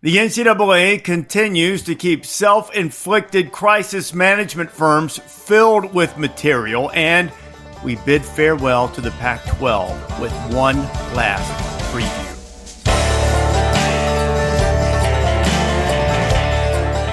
The NCAA continues to keep self inflicted crisis management firms filled with material, and we bid farewell to the Pac 12 with one last preview.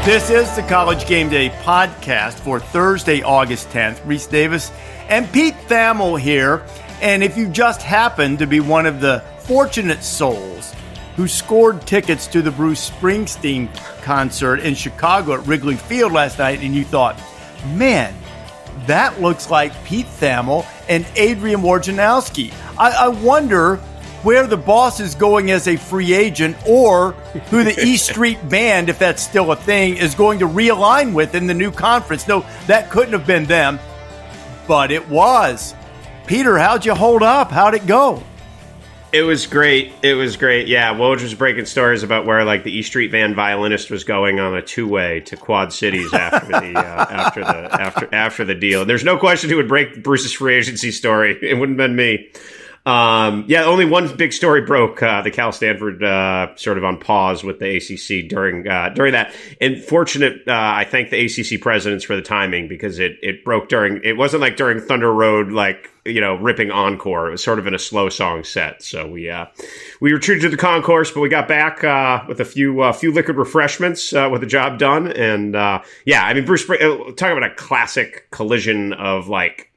This is the College Game Day podcast for Thursday, August 10th. Rece Davis and Pete Thamel here. And if you just happen to be one of the fortunate souls who scored tickets to the Bruce Springsteen concert in Chicago at Wrigley Field last night, and you thought, man, that looks like Pete Thamel and Adrian Wojnarowski. I, I wonder where the boss is going as a free agent or who the East Street Band, if that's still a thing, is going to realign with in the new conference. No, that couldn't have been them, but it was. Peter, how'd you hold up? How'd it go? It was great. It was great. Yeah, Woj was breaking stories about where like the E Street Band violinist was going on a two way to Quad Cities after the uh, after the after after the deal. And there's no question who would break Bruce's free agency story. It wouldn't have been me. Um, yeah, only one big story broke uh, the Cal Stanford uh, sort of on pause with the ACC during uh, during that. And fortunate, uh, I thank the ACC presidents for the timing because it it broke during. It wasn't like during Thunder Road, like you know, ripping encore. It was sort of in a slow song set. So we uh, we retreated to the concourse, but we got back uh, with a few few liquid refreshments with the job done. And uh, yeah, I mean, Bruce, uh, talk about a classic collision of like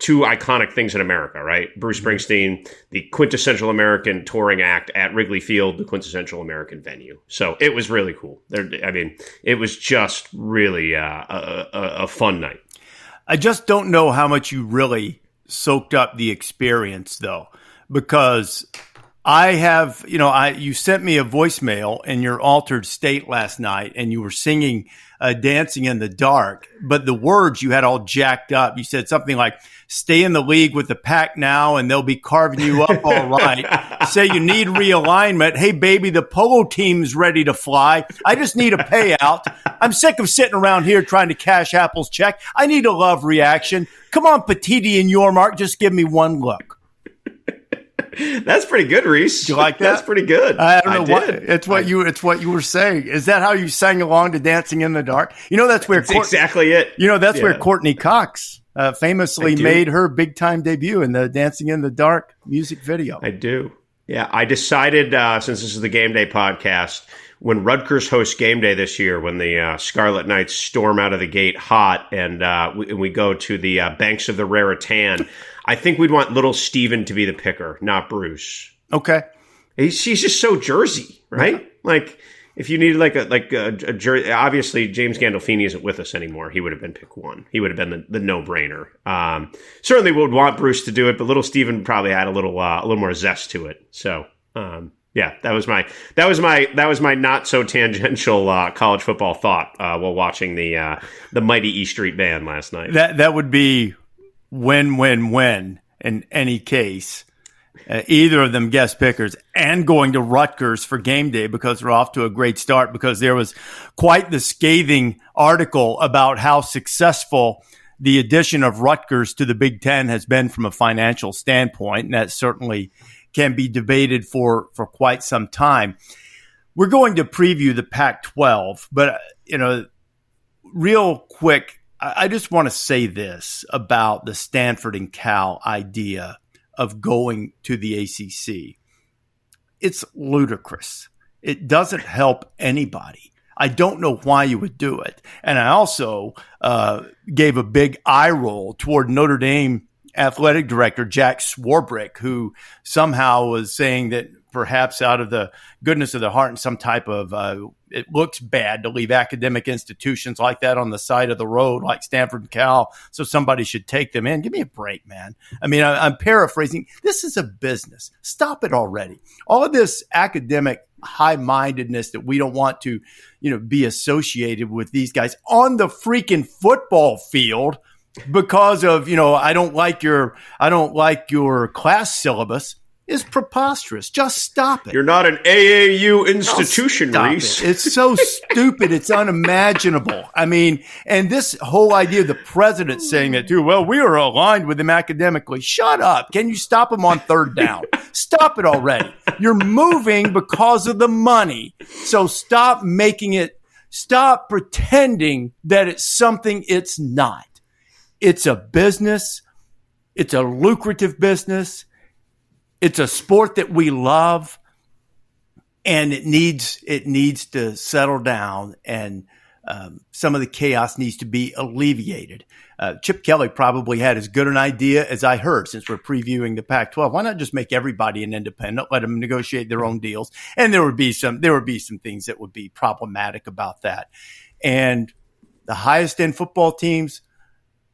two iconic things in America, right? Bruce mm-hmm. Springsteen, the quintessential American touring act at Wrigley Field, the quintessential American venue. So it was really cool. There, I mean, it was just really uh, a, a, a, fun night. I just don't know how much you really soaked up the experience, though, because I have, you know, I you sent me a voicemail in your altered state last night, and you were singing uh, "Dancing in the Dark," but the words you had all jacked up. You said something like "Stay in the league with the pack now, and they'll be carving you up all right." Say you need realignment. Hey, baby, the polo team's ready to fly. I just need a payout. I'm sick of sitting around here trying to cash Apple's check. I need a love reaction. Come on, Petitti and Yormark, just give me one look. That's pretty good, Rece. Do you like that? That's pretty good. I don't know I what it's what I, you it's what you were saying. Is that how you sang along to Dancing in the Dark? You know that's where that's Court, exactly it. You know that's yeah. where Courteney Cox uh, famously made her big time debut in the Dancing in the Dark music video. I do. Yeah, I decided uh, since this is the Game Day podcast when Rutgers hosts game day this year, when the uh, Scarlet Knights storm out of the gate hot and, uh, we, and we, go to the uh, banks of the Raritan, I think we'd want little Steven to be the picker, not Bruce. Okay. He's, he's just so Jersey, right? Yeah. Like, if you needed like a like a, a Jersey, obviously James Gandolfini isn't with us anymore. He would have been pick one. He would have been the, the no brainer. Um, certainly would want Bruce to do it, but little Steven probably had a little uh, a little more zest to it. So um, yeah, that was my that was my that was my not so tangential uh, college football thought uh, while watching the uh, the mighty E Street Band last night. That that would be win win win in any case. Uh, either of them guest pickers and going to Rutgers for game day because they're off to a great start because there was quite the scathing article about how successful the addition of Rutgers to the Big Ten has been from a financial standpoint. And that certainly can be debated for, for quite some time. We're going to preview the Pac 12, but, you know, real quick, I just want to say this about the Stanford and Cal idea of going to the ACC. It's ludicrous. It doesn't help anybody. I don't know why you would do it. And I also uh, gave a big eye roll toward Notre Dame athletic director Jack Swarbrick, who somehow was saying that perhaps out of the goodness of the heart and some type of uh, it looks bad to leave academic institutions like that on the side of the road like stanford and cal so somebody should take them in. Give me a break man. I mean I, i'm paraphrasing. This is a business. Stop it already. All of this academic high-mindedness that we don't want to you know be associated with these guys on the freaking football field because of you know I don't like your I don't like your class syllabus. is preposterous. Just stop it. You're not an AAU institution, Stop Rece. it. It's so stupid. It's unimaginable. I mean, and this whole idea of the president saying that too. Well, we are aligned with him academically. Shut up. Can you stop him on third down? stop it already. You're moving because of the money. So stop making it. Stop pretending that it's something it's not. It's a business. It's a lucrative business. It's a sport that we love and it needs, it needs to settle down and um, some of the chaos needs to be alleviated. Uh, Chip Kelly probably had as good an idea as I heard since we're previewing the Pac-12. Why not just make everybody an independent, let them negotiate their own deals, and there would be some there would be some things that would be problematic about that. And the highest end football teams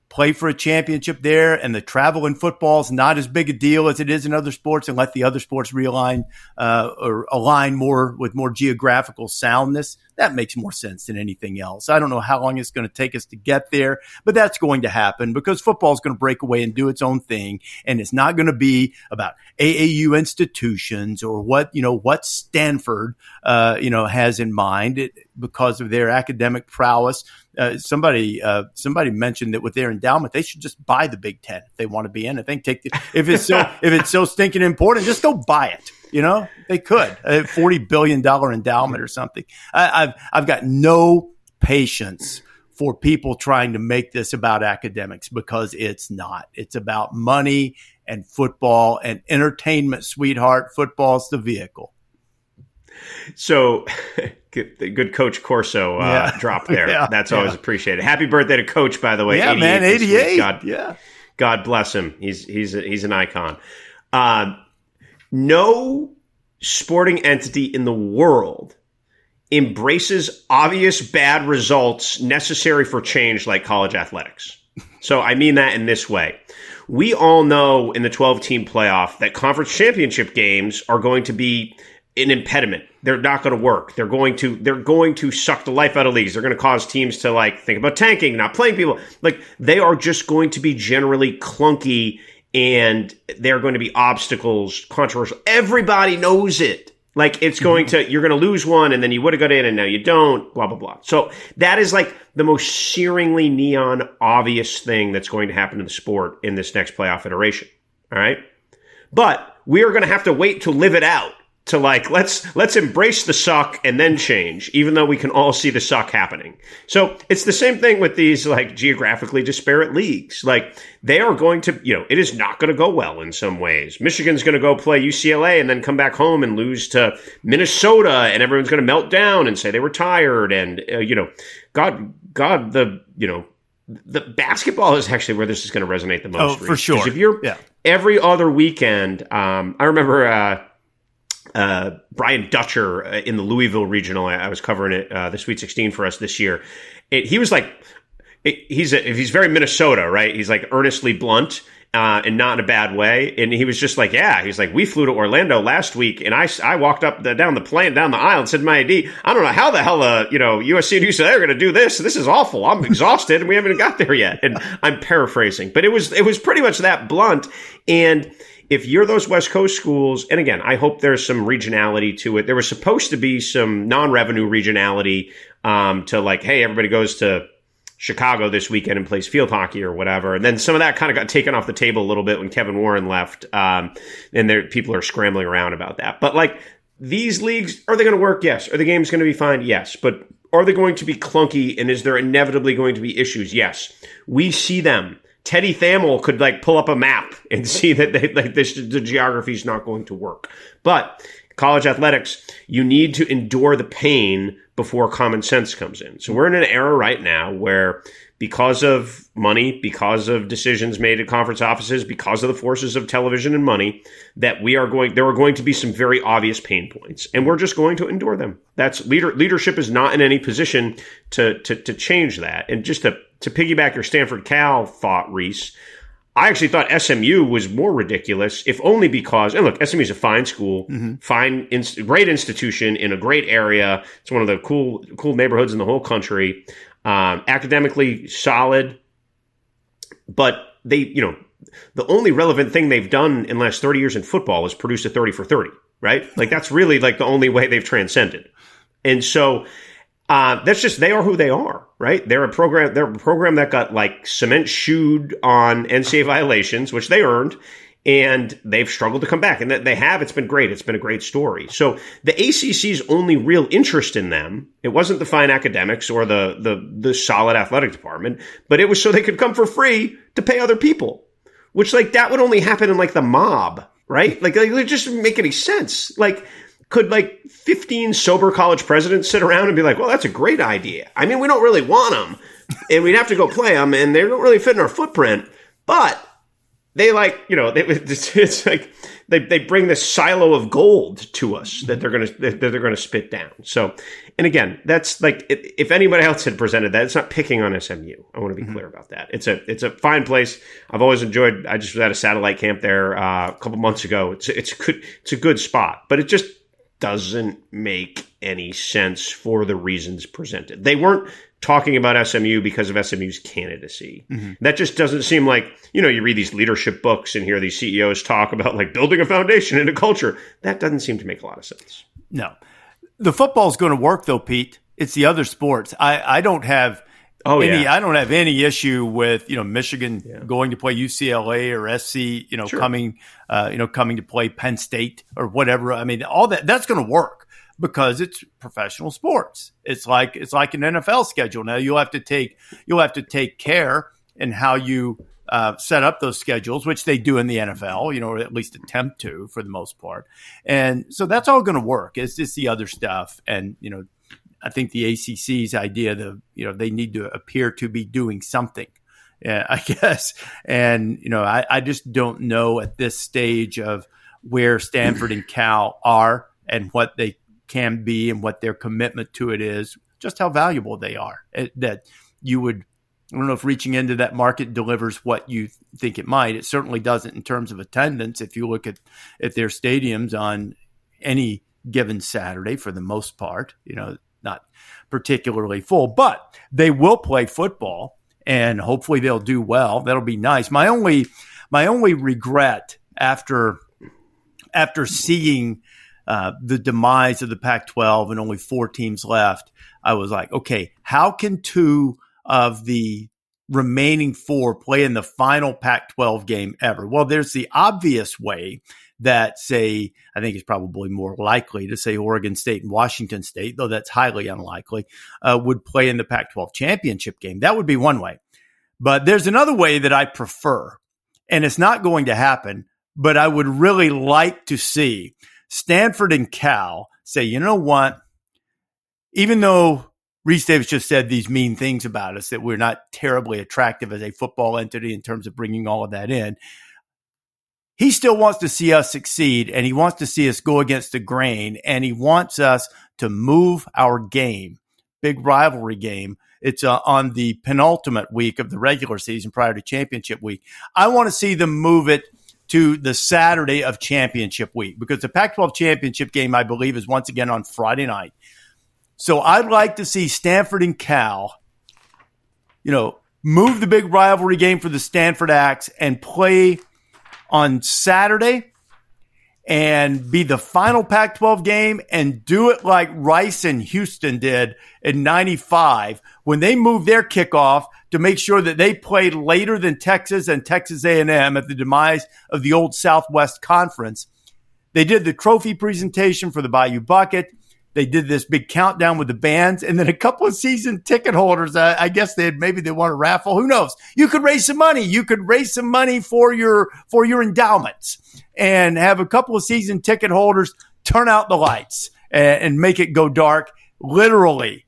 play for a championship there, and the travel in football is not as big a deal as it is in other sports, and let the other sports realign uh, or align more with more geographical soundness. That makes more sense than anything else. I don't know how long it's going to take us to get there, but that's going to happen because football is going to break away and do its own thing, and it's not going to be about AAU institutions or what you know what Stanford uh, you know has in mind it, because of their academic prowess. Uh, somebody uh, somebody mentioned that with their endowment, they should just buy the Big Ten if they want to be in. I think take the, if it's so if it's so stinking important, just go buy it. You know, they could a forty billion dollar endowment or something. I, I've I've got no patience for people trying to make this about academics because it's not. It's about money and football and entertainment, sweetheart. Football's the vehicle. So, good, good Coach Corso uh, Yeah. drop there. Yeah, That's always yeah. appreciated. Happy birthday to Coach, by the way. yeah, man, eighty eight. God, Yeah. God bless him. He's he's a, he's an icon. Uh, no sporting entity in the world embraces obvious bad results necessary for change like college athletics. So I mean that in this way. We all know in the 12 team playoff that conference championship games are going to be an impediment. They're not going to work. They're going to they're going to suck the life out of leagues. They're going to cause teams to like think about tanking, not playing people. Like they are just going to be generally clunky and they're going to be obstacles, controversial. Everybody knows it. Like it's going mm-hmm. to, you're going to lose one and then you would have got in and now you don't, blah, blah, blah. So that is like the most searingly neon obvious thing that's going to happen in the sport in this next playoff iteration. All right. But we are going to have to wait to live it out to like let's let's embrace the suck and then change even though we can all see the suck happening so it's the same thing with these like geographically disparate leagues like they are going to you know it is not going to go well in some ways michigan's going to go play ucla and then come back home and lose to minnesota and everyone's going to melt down and say they were tired and uh, you know god god the you know the basketball is actually where this is going to resonate the most Oh, for sure. if you're Yeah. every other weekend um, i remember uh, uh, Brian Dutcher uh, in the Louisville regional. I, I was covering it uh, the Sweet 16 for us this year. It, he was like, it, he's a, he's very Minnesota, right? He's like earnestly blunt. Uh, and not in a bad way. And he was just like, yeah, he's like, we flew to Orlando last week, and I, I walked up the, down the plane, down the aisle, and said my ID, I don't know how the hell, uh, you know, USC and UCLA are going to do this. This is awful. I'm exhausted, and we haven't got there yet. And I'm paraphrasing, but it was it was pretty much that blunt. And if you're those West Coast schools, and again, I hope there's some regionality to it. There was supposed to be some non-revenue regionality um, to like, hey, everybody goes to Chicago this weekend and plays field hockey or whatever. And then some of that kind of got taken off the table a little bit when Kevin Warren left. Um, and there, people are scrambling around about that. But like these leagues, are they going to work? Yes. Are the games going to be fine? Yes. But are they going to be clunky? And is there inevitably going to be issues? Yes. We see them. Teddy Thamel could like pull up a map and see that they, like this, the geography is not going to work. But college athletics, you need to endure the pain before common sense comes in. So we're in an era right now where because of money, because of decisions made at conference offices, because of the forces of television and money, that we are going, there are going to be some very obvious pain points and we're just going to endure them. That's leader, leadership is not in any position to, to, to change that. And just to, to piggyback your Stanford Cal thought, Rece, I actually thought SMU was more ridiculous, if only because, and look, SMU is a fine school, fine, inst- great institution in a great area. It's one of the cool, cool neighborhoods in the whole country. Um, academically solid, but they, you know, the only relevant thing they've done in the last 30 years in football is produce a 30 for 30, right? Like that's really like the only way they've transcended. And so uh, that's just they are who they are, right? They're a program. They're a program that got like cement shoed on NCAA violations, which they earned, and they've struggled to come back. And that they have. It's been great. It's been a great story. So the ACC's only real interest in them, it wasn't the fine academics or the the the solid athletic department, but it was so they could come for free to pay other people. Which like that would only happen in like the mob, right? Like, like it just make any sense. Like could like 15 sober college presidents sit around and be like, well, that's a great idea. I mean, we don't really want them and we'd have to go play them and they don't really fit in our footprint, but they like, you know, they, it's, it's, like they, they bring this silo of gold to us that they're going to, that they're going to spit down. So, and again, that's like, if anybody else had presented that, it's not picking on SMU. I want to be mm-hmm. clear about that. It's a, it's a fine place. I've always enjoyed, I just was at a satellite camp there uh, a couple months ago. It's, it's good, it's a good spot, but it just, doesn't make any sense for the reasons presented. They weren't talking about SMU because of SMU's candidacy. Mm-hmm. That just doesn't seem like, you know, you read these leadership books and hear these CEOs talk about like building a foundation and a culture. That doesn't seem to make a lot of sense. No. The football's going to work though, Pete. It's the other sports. I, I don't have Oh any, yeah. I don't have any issue with you know Michigan yeah. going to play UCLA or SC, you know, sure. coming, uh, you know, coming to play Penn State or whatever. I mean, all that that's going to work because it's professional sports. It's like it's like an NFL schedule. Now you'll have to take you'll have to take care in how you uh, set up those schedules, which they do in the NFL, you know, or at least attempt to for the most part. And so that's all going to work. It's just the other stuff, and you know, I think the ACC's idea that you know they need to appear to be doing something. Yeah, uh, I guess, and you know, I, I just don't know at this stage of where Stanford and Cal are and what they can be and what their commitment to it is, just how valuable they are. It, that you would, I don't know if reaching into that market delivers what you think it might. It certainly doesn't in terms of attendance. If you look at at their stadiums on any given Saturday, for the most part, you know, not particularly full, but they will play football and hopefully they'll do well. That'll be nice. My only my only regret after after seeing uh, the demise of the Pac-12 and only four teams left, I was like, okay, how can two of the remaining four play in the final Pac-12 game ever? Well, there's the obvious way that say, I think it's probably more likely to say Oregon State and Washington State, though that's highly unlikely, uh, would play in the Pac 12 championship game. That would be one way. But there's another way that I prefer, and it's not going to happen, but I would really like to see Stanford and Cal say, you know what? Even though Rece Davis just said these mean things about us, that we're not terribly attractive as a football entity in terms of bringing all of that in he still wants to see us succeed and he wants to see us go against the grain and he wants us to move our game. Big rivalry game. It's uh, on the penultimate week of the regular season prior to championship week. I want to see them move it to the Saturday of championship week because the Pac 12 championship game, I believe, is once again on Friday night. So I'd like to see Stanford and Cal, you know, move the big rivalry game for the Stanford Axe and play on Saturday and be the final Pac 12 game and do it like Rice and Houston did in 95 when they moved their kickoff to make sure that they played later than Texas and Texas A&M at the demise of the old Southwest Conference. They did the trophy presentation for the Bayou Bucket. They did this big countdown with the bands, and then a couple of season ticket holders. Uh, I guess they had maybe they want to raffle. Who knows? You could raise some money. You could raise some money for your for your endowments, and have a couple of season ticket holders turn out the lights and, and make it go dark. Literally,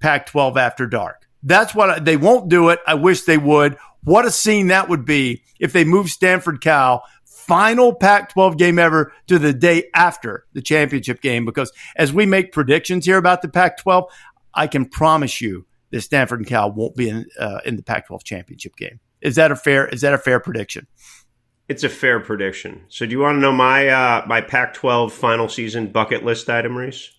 Pac-12 after dark. That's what I, they won't do it. I wish they would. What a scene that would be if they moved Stanford Cal final Pac 12 game ever to the day after the championship game. Because as we make predictions here about the Pac 12, I can promise you that Stanford and Cal won't be in, uh, in the Pac 12 championship game. Is that a fair, is that a fair prediction? It's a fair prediction. So, do you want to know my uh, my Pac-12 final season bucket list item, Rece?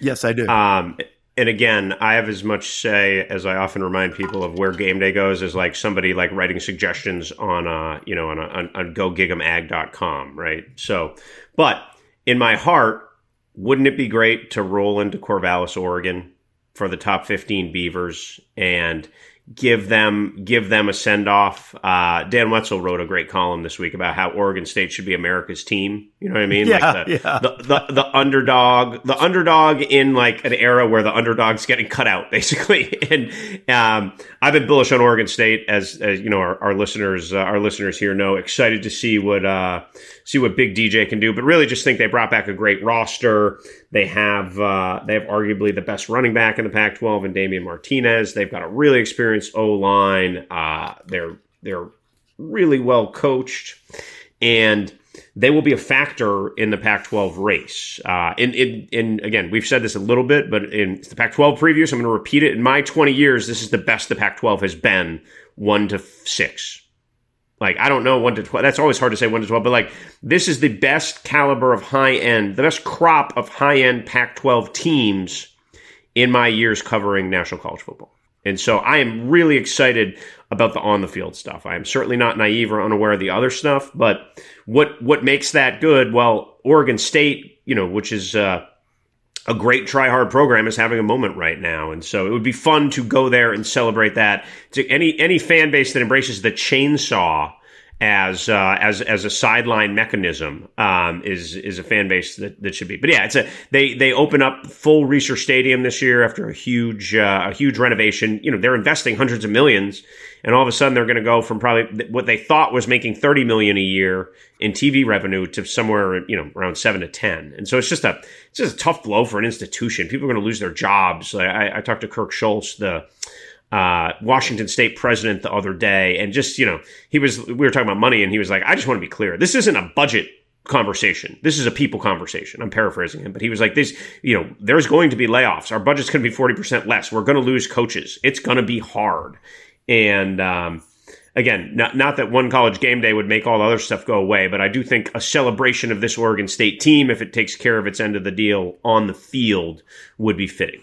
Yes, I do. Um, and again, I have as much say as I often remind people of where game day goes as like somebody like writing suggestions on uh you know on a, on, on gogigamag.com, right? So, but in my heart, wouldn't it be great to roll into Corvallis, Oregon for the top 15 Beavers and give them give them a send off. Uh, Dan Wetzel wrote a great column this week about how Oregon State should be America's team. You know what I mean? Yeah, like the, yeah. the, the the underdog, the underdog in like an era where the underdog's getting cut out, basically. And um, I've been bullish on Oregon State, as, as you know, our, our listeners uh, our listeners here know. Excited to see what uh, see what Big DJ can do, but really just think they brought back a great roster. They have uh, they have arguably the best running back in the Pac-12 and Damien Martinez. They've got a really experienced O line. Uh, they're they're really well coached, and they will be a factor in the Pac-12 race. Uh, in, in, in again, we've said this a little bit, but in the Pac-12 preview, so I'm going to repeat it. In my 20 years, this is the best the Pac-12 has been, one to six. Like I don't know one to twelve. That's always hard to say one to twelve, but like this is the best caliber of high end, the best crop of high end Pac-12 teams in my years covering national college football. And so I am really excited about the on the field stuff. I am certainly not naive or unaware of the other stuff, but what what makes that good? Well, Oregon State, you know, which is uh, a great try hard program, is having a moment right now, and so it would be fun to go there and celebrate that. To any any fan base that embraces the chainsaw as uh, as as a sideline mechanism um, is is a fan base that, that should be. But yeah, it's a they they open up full Reser Stadium this year after a huge uh, a huge renovation. You know they're investing hundreds of millions, and all of a sudden they're going to go from probably what they thought was making thirty million a year in TV revenue to somewhere you know around seven to ten. And so it's just a it's just a tough blow for an institution. People are going to lose their jobs. I, I talked to Kirk Schulz the uh, Washington State president the other day, and just you know, he was we were talking about money, and he was like, "I just want to be clear. This isn't a budget conversation. This is a people conversation." I'm paraphrasing him, but he was like, "This, you know, there's going to be layoffs. Our budget's going to be forty percent less. We're going to lose coaches. It's going to be hard." And um, again, not not that one college game day would make all the other stuff go away, but I do think a celebration of this Oregon State team, if it takes care of its end of the deal on the field, would be fitting.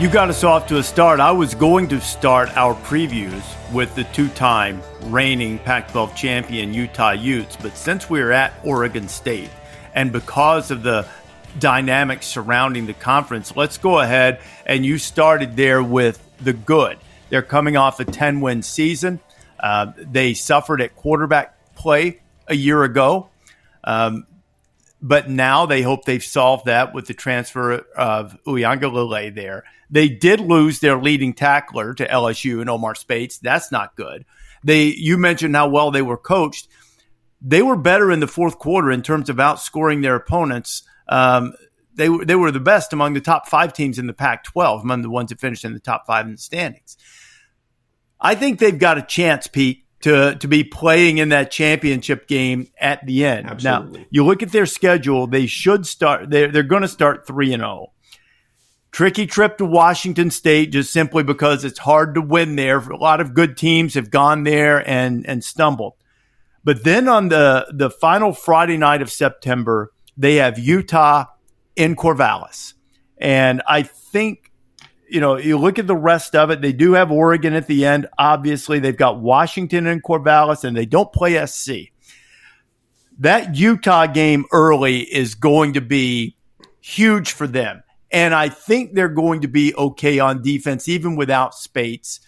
You got us off to a start. I was going to start our previews with the two time reigning Pac 12 champion Utah Utes, but since we're at Oregon State and because of the dynamics surrounding the conference, let's go ahead and you started there with the good. They're coming off a 10 win season. Uh, they suffered at quarterback play a year ago. Um, but now they hope they've solved that with the transfer of Uiagalelei there. They did lose their leading tackler to LSU and Omar Speights. That's not good. They you mentioned how well they were coached. They were better in the fourth quarter in terms of outscoring their opponents. Um, they they were the best among the top five teams in the Pac-12, among the ones that finished in the top five in the standings. I think they've got a chance, Pete, to to be playing in that championship game at the end. Absolutely. Now, you look at their schedule; they should start. They're they're going to start three and zero. Tricky trip to Washington State, just simply because it's hard to win there. A lot of good teams have gone there and and stumbled. But then on the the final Friday night of September, they have Utah in Corvallis, and I think you know, you look at the rest of it, they do have Oregon at the end. Obviously, they've got Washington and Corvallis, and they don't play SC. that Utah game early is going to be huge for them. And I think they're going to be okay on defense, even without Speights.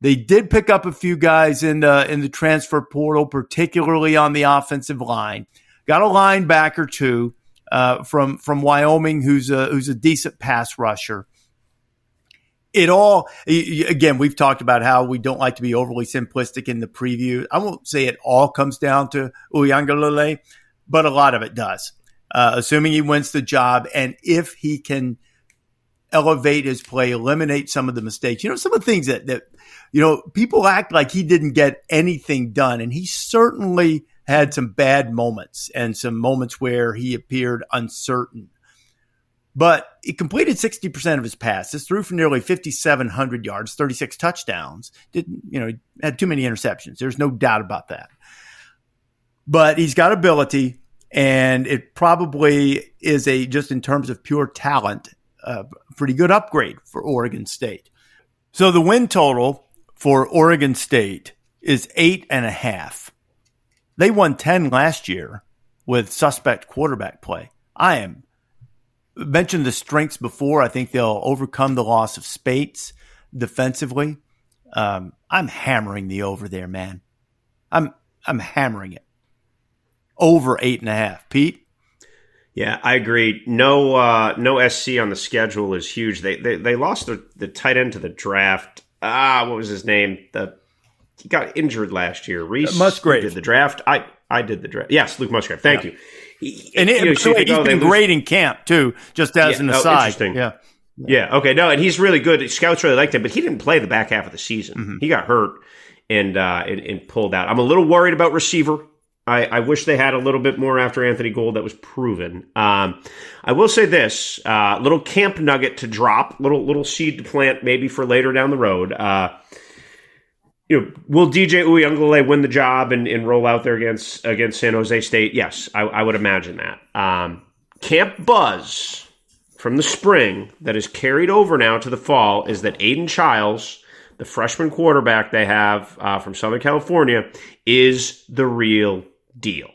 They did pick up a few guys in the in the transfer portal, particularly on the offensive line. Got a linebacker too uh, from from Wyoming, who's a who's a decent pass rusher. It all again, we've talked about how we don't like to be overly simplistic in the preview. I won't say it all comes down to Uiagalelei, but a lot of it does. Uh, assuming he wins the job, and if he can elevate his play, eliminate some of the mistakes. You know, some of the things that that you know, people act like he didn't get anything done, and he certainly had some bad moments and some moments where he appeared uncertain. But he completed 60% of his passes, threw for nearly 5,700 yards, 36 touchdowns. Didn't, you know, had too many interceptions. There's no doubt about that. But he's got ability, and it probably is a, just in terms of pure talent, a pretty good upgrade for Oregon State. So the win total for Oregon State is eight and a half. They won 10 last year with suspect quarterback play. I am mentioned the strengths before. I think they'll overcome the loss of Speights defensively. Um, I'm hammering the over there, man. I'm I'm hammering it over eight and a half. Pete. Yeah, I agree. No, uh, no SC on the schedule is huge. They they, they lost the, the tight end to the draft ah, what was his name? The he got injured last year. Rece Musgrave did the draft. I I did the draft. Yes, Luke Musgrave. Thank yeah. you. And it, you know, so he's been great in camp too. Just as yeah, an oh, aside, oh, yeah. Yeah. Okay. No, and he's really good. Scouts really liked him, but he didn't play the back half of the season. Mm-hmm. He got hurt and, uh, and, and pulled out. I'm a little worried about receiver. I, I, wish they had a little bit more after Anthony Gould. that was proven. Um, I will say this: uh, little camp nugget to drop, little little seed to plant, maybe for later down the road. Uh, you know, will DJ Uiagalelei win the job and, and, roll out there against against San Jose State? Yes, I, I would imagine that. Um, camp buzz from the spring that is carried over now to the fall is that Aidan Chiles, the freshman quarterback they have uh, from Southern California, is the real deal.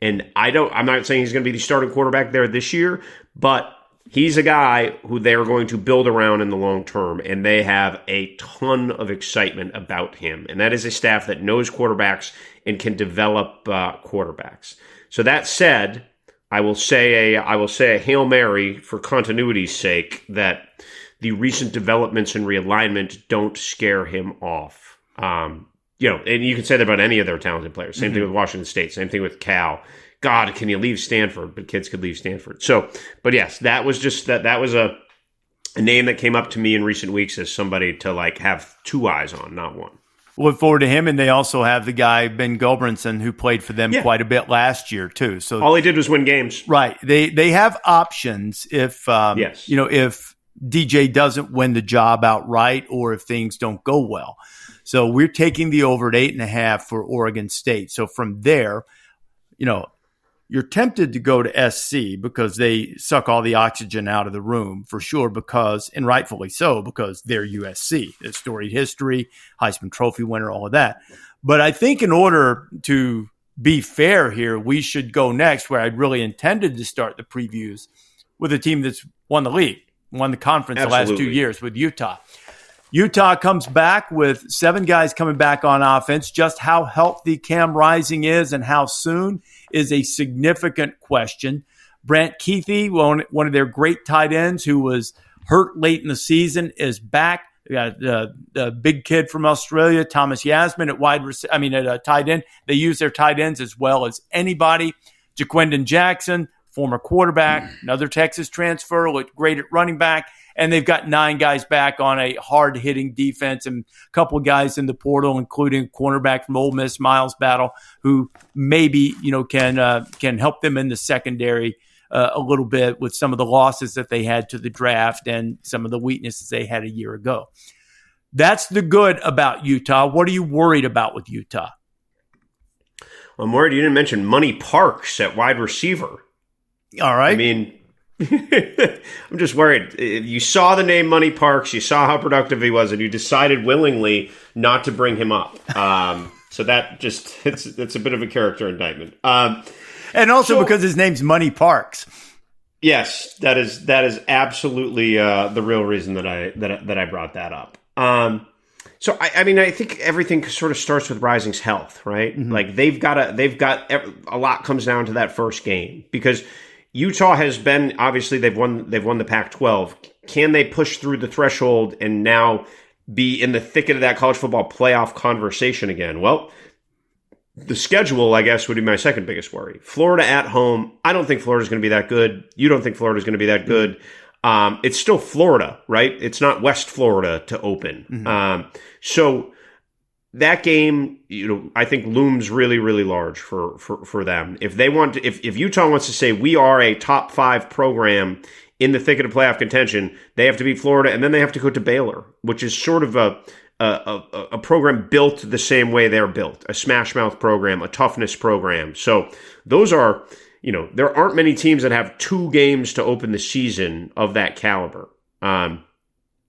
And I don't, I'm not saying he's going to be the starting quarterback there this year, but he's a guy who they're going to build around in the long term. And they have a ton of excitement about him. And that is a staff that knows quarterbacks and can develop uh, quarterbacks. So that said, I will say a, I will say a Hail Mary for continuity's sake that the recent developments and realignment don't scare him off. Um, you know, and you can say that about any of their talented players. Same mm-hmm. thing with Washington State. Same thing with Cal. God, can you leave Stanford? But kids could leave Stanford. So, but yes, that was just that. That was a a name that came up to me in recent weeks as somebody to like have two eyes on, not one. Look forward to him, and they also have the guy Ben Gulbranson who played for them yeah. quite a bit last year too. So all he did was win games, right? They they have options if um, yes, you know if DJ doesn't win the job outright or if things don't go well. So we're taking the over at eight and a half for Oregon State. So from there, you know, you're tempted to go to SC because they suck all the oxygen out of the room for sure, because, and rightfully so, because they're USC, a storied history, Heisman Trophy winner, all of that. But I think in order to be fair here, we should go next where I'd really intended to start the previews with a team that's won the league, won the conference Absolutely. the last two years with Utah. Utah comes back with seven guys coming back on offense. Just how healthy Cam Rising is and how soon is a significant question. Brant Kuithe, one of their great tight ends who was hurt late in the season, is back. We got uh, the big kid from Australia, Thomas Yassmin at wide. Rec- I mean, at a tight end. They use their tight ends as well as anybody. Ja'Quinden Jackson, former quarterback, another Texas transfer, looked great at running back and they've got nine guys back on a hard hitting defense and a couple guys in the portal, including cornerback from Ole Miss, Miles Battle, who maybe you know can uh, can help them in the secondary. Uh, a little bit with some of the losses that they had to the draft and some of the weaknesses they had a year ago. That's the good about Utah. What are you worried about with Utah? I'm worried you didn't mention Money Parks at wide receiver. All right. I mean, I'm just worried. You saw the name Money Parks, you saw how productive he was, and you decided willingly not to bring him up. Um, So that just it's it's a bit of a character indictment. Um, and also so, because his name's Money Parks. Yes, that is that is absolutely uh, the real reason that I that that I brought that up. Um, so I, I, mean, I think everything sort of starts with Rising's health, right? Mm-hmm. Like they've got a they've got a lot comes down to that first game because Utah has been obviously they've won they've won the Pac-12. Can they push through the threshold and now be in the thicket of that college football playoff conversation again? Well, the schedule, I guess, would be my second biggest worry. Florida at home. I don't think Florida's going to be that good. You don't think Florida's going to be that good. Um, it's still Florida, right? It's not West Florida to open. Mm-hmm. Um, so that game, you know, I think looms really, really large for for for them. If they want, to, if if Utah wants to say we are a top five program in the thicket of playoff contention, they have to beat Florida, and then they have to go to Baylor, which is sort of a a, a, a program built the same way they're built, a smash mouth program, a toughness program. So those are, you know, there aren't many teams that have two games to open the season of that caliber. Um,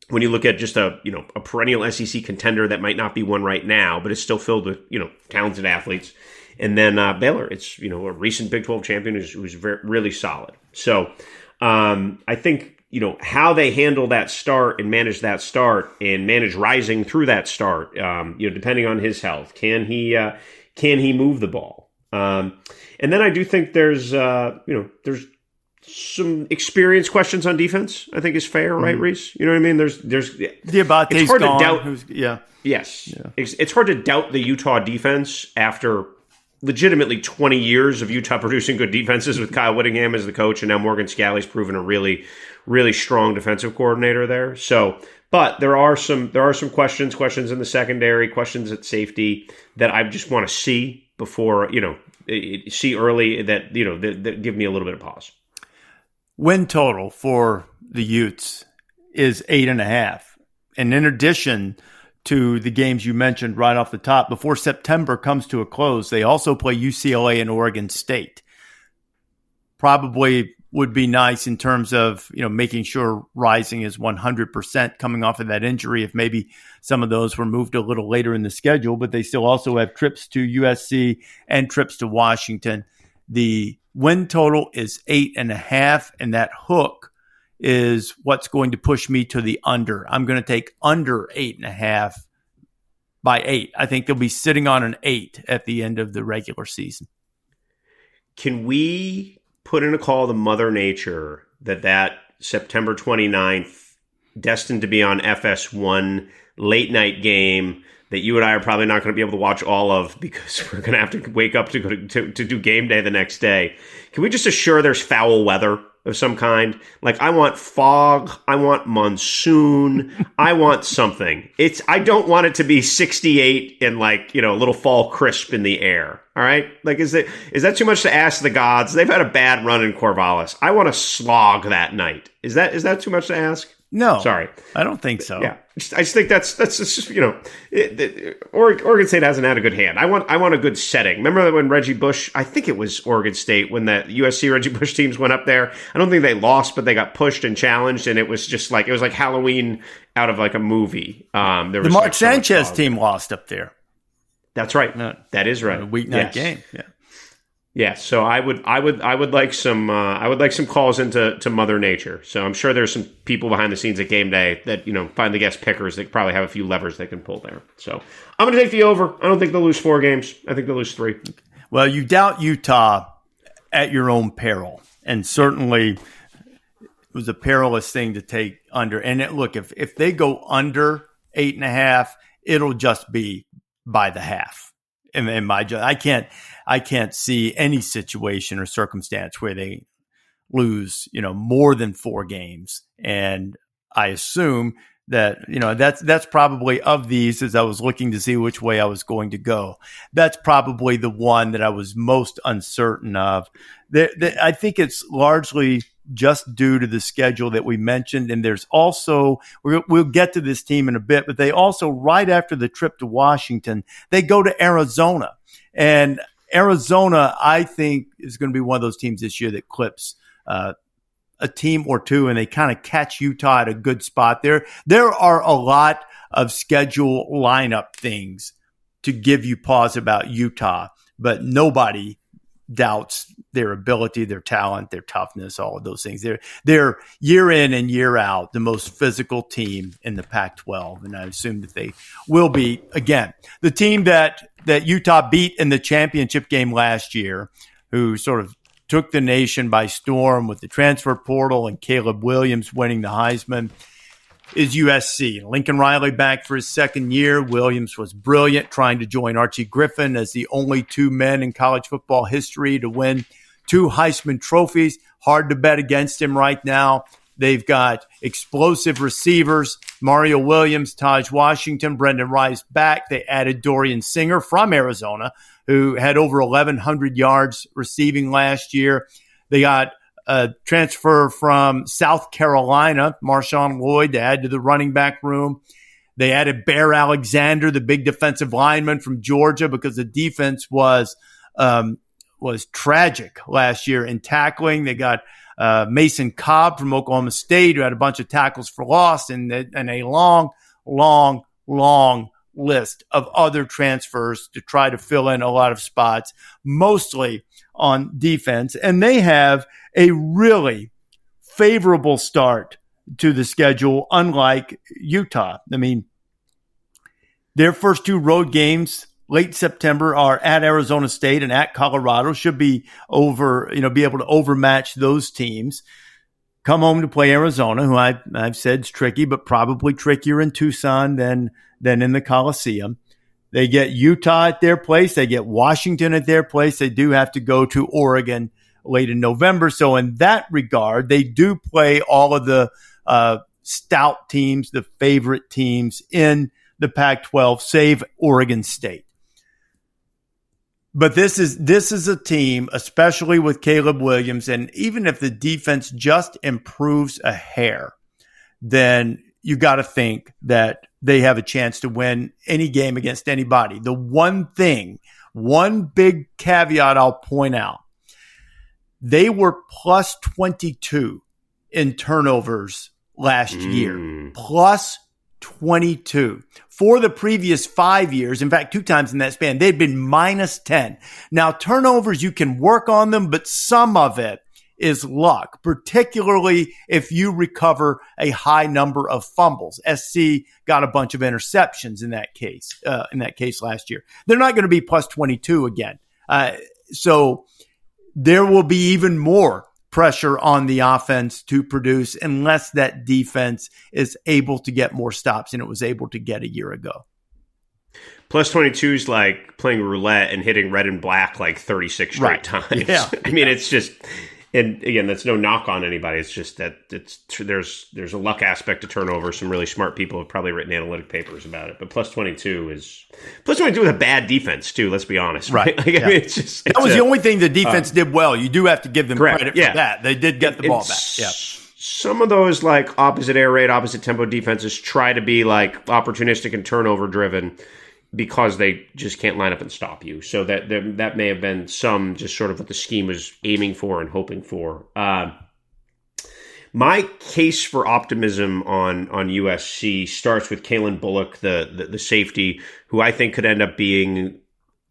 when you look at just a you know a perennial SEC contender that might not be one right now, but it's still filled with you know talented athletes, and then uh, Baylor, it's you know a recent Big Twelve champion who's, who's very, really solid. So um, I think you know how they handle that start and manage that start and manage rising through that start. Um, you know, depending on his health, can he uh, can he move the ball? Um, and then I do think there's uh, you know there's some experience questions on defense. I think is fair, right, mm-hmm. Rece? You know what I mean? There's there's Diabate's it's hard gone, to doubt. yeah, yes, yeah. It's, it's hard to doubt the Utah defense after legitimately 20 years of Utah producing good defenses with Kyle Whittingham as the coach, and now Morgan Scalley's proven a really really strong defensive coordinator there. So, but there are some there are some questions, questions in the secondary, questions at safety that I just want to see before you know see early that you know that, that give me a little bit of pause. Win total for the Utes is eight and a half. And in addition to the games you mentioned right off the top, before September comes to a close, they also play UCLA and Oregon State. Probably would be nice in terms of you know making sure Rising is 100% coming off of that injury. If maybe some of those were moved a little later in the schedule, but they still also have trips to USC and trips to Washington. The win total is eight and a half, and that hook is what's going to push me to the under. I'm going to take under eight and a half by eight. I think they'll be sitting on an eight at the end of the regular season. Can we put in a call to Mother Nature that that September 29th, destined to be on FS1 late night game that you and I are probably not going to be able to watch all of because we're going to have to wake up to go to, to, to do game day the next day. Can we just assure there's foul weather of some kind? Like I want fog, I want monsoon, I want something. It's I don't want it to be 68 and like, you know, a little fall crisp in the air. All right? Like is it is that too much to ask the gods? They've had a bad run in Corvallis. I want to slog that night. Is that is that too much to ask? No, sorry, I don't think so. Yeah, I just think that's that's just you know, it, it, Oregon State hasn't had a good hand. I want I want a good setting. Remember when Reggie Bush? I think it was Oregon State when the USC Reggie Bush teams went up there. I don't think they lost, but they got pushed and challenged, and it was just like it was like Halloween out of like a movie. Um, there was the Mark like Sanchez team lost up there. That's right. No, that is right. A weeknight yes. game. Yeah. Yeah, so I would, I would, I would like some, uh, I would like some calls into to Mother Nature. So I'm sure there's some people behind the scenes at game day that you know find the guest pickers that probably have a few levers they can pull there. So I'm going to take the over. I don't think they'll lose four games. I think they'll lose three. Well, you doubt Utah at your own peril, and certainly it was a perilous thing to take under. And it, look, if if they go under eight and a half, it'll just be by the half. In, in my, I can't. I can't see any situation or circumstance where they lose, you know, more than four games. And I assume that, you know, that's, that's probably of these as I was looking to see which way I was going to go. That's probably the one that I was most uncertain of. The, the, I think it's largely just due to the schedule that we mentioned. And there's also, we'll get to this team in a bit, but they also, right after the trip to Washington, they go to Arizona. And Arizona, I think, is going to be one of those teams this year that clips uh, a team or two, and they kind of catch Utah at a good spot. There, there are a lot of schedule lineup things to give you pause about Utah, but nobody doubts their ability, their talent, their toughness, all of those things. They're they're year in and year out the most physical team in the Pac-12, and I assume that they will be again the team that that Utah beat in the championship game last year, who sort of took the nation by storm with the transfer portal and Caleb Williams winning the Heisman is USC. Lincoln Riley back for his second year. Williams was brilliant trying to join Archie Griffin as the only two men in college football history to win two Heisman trophies. Hard to bet against him right now. They've got explosive receivers, Mario Williams, Taj Washington, Brendan Rice back. They added Dorian Singer from Arizona, who had over 1,100 yards receiving last year. They got a transfer from South Carolina, Marshawn Lloyd, to add to the running back room. They added Bear Alexander, the big defensive lineman from Georgia, because the defense was um, was tragic last year in tackling. They got uh, Mason Cobb from Oklahoma State, who had a bunch of tackles for loss, and, and a long, long, long list of other transfers to try to fill in a lot of spots, mostly on defense. And they have a really favorable start to the schedule, unlike Utah. I mean, their first two road games late September are at Arizona State and at Colorado. Should be over, you know, be able to overmatch those teams. Come home to play Arizona, who I, I've said is tricky, but probably trickier in Tucson than than in the Coliseum. They get Utah at their place. They get Washington at their place. They do have to go to Oregon late in November. So in that regard, they do play all of the uh, stout teams, the favorite teams in the Pac-12, save Oregon State. But this is this is a team, especially with Caleb Williams, and even if the defense just improves a hair, then you got to think that they have a chance to win any game against anybody. The one thing, one big caveat I'll point out they were plus 22 in turnovers last mm. year, plus 22. For the previous five years, in fact, two times in that span, they'd been minus 10. Now, turnovers, you can work on them, but some of it is luck, particularly if you recover a high number of fumbles. SC got a bunch of interceptions in that case, uh, in that case last year. They're not going to be plus 22 again. Uh, so there will be even more pressure on the offense to produce unless that defense is able to get more stops than it was able to get a year ago. Plus 22 is like playing roulette and hitting red and black like 36 straight right. times. Yeah. I mean, it's just and again, that's no knock on anybody. It's just that it's there's there's a luck aspect to turnover. Some really smart people have probably written analytic papers about it. But plus twenty two is plus twenty two with a bad defense too. Let's be honest, right? Like, yeah. I mean, it's just, it's that was a, the only thing the defense uh, did well. You do have to give them correct. credit yeah. for that. They did get the ball back. Yeah. Some of those like opposite air raid, opposite tempo defenses try to be like opportunistic and turnover driven because they just can't line up and stop you. So that that, that may have been some just sort of what the scheme was aiming for and hoping for. Uh, my case for optimism on on USC starts with Calen Bullock, the, the, the safety, who I think could end up being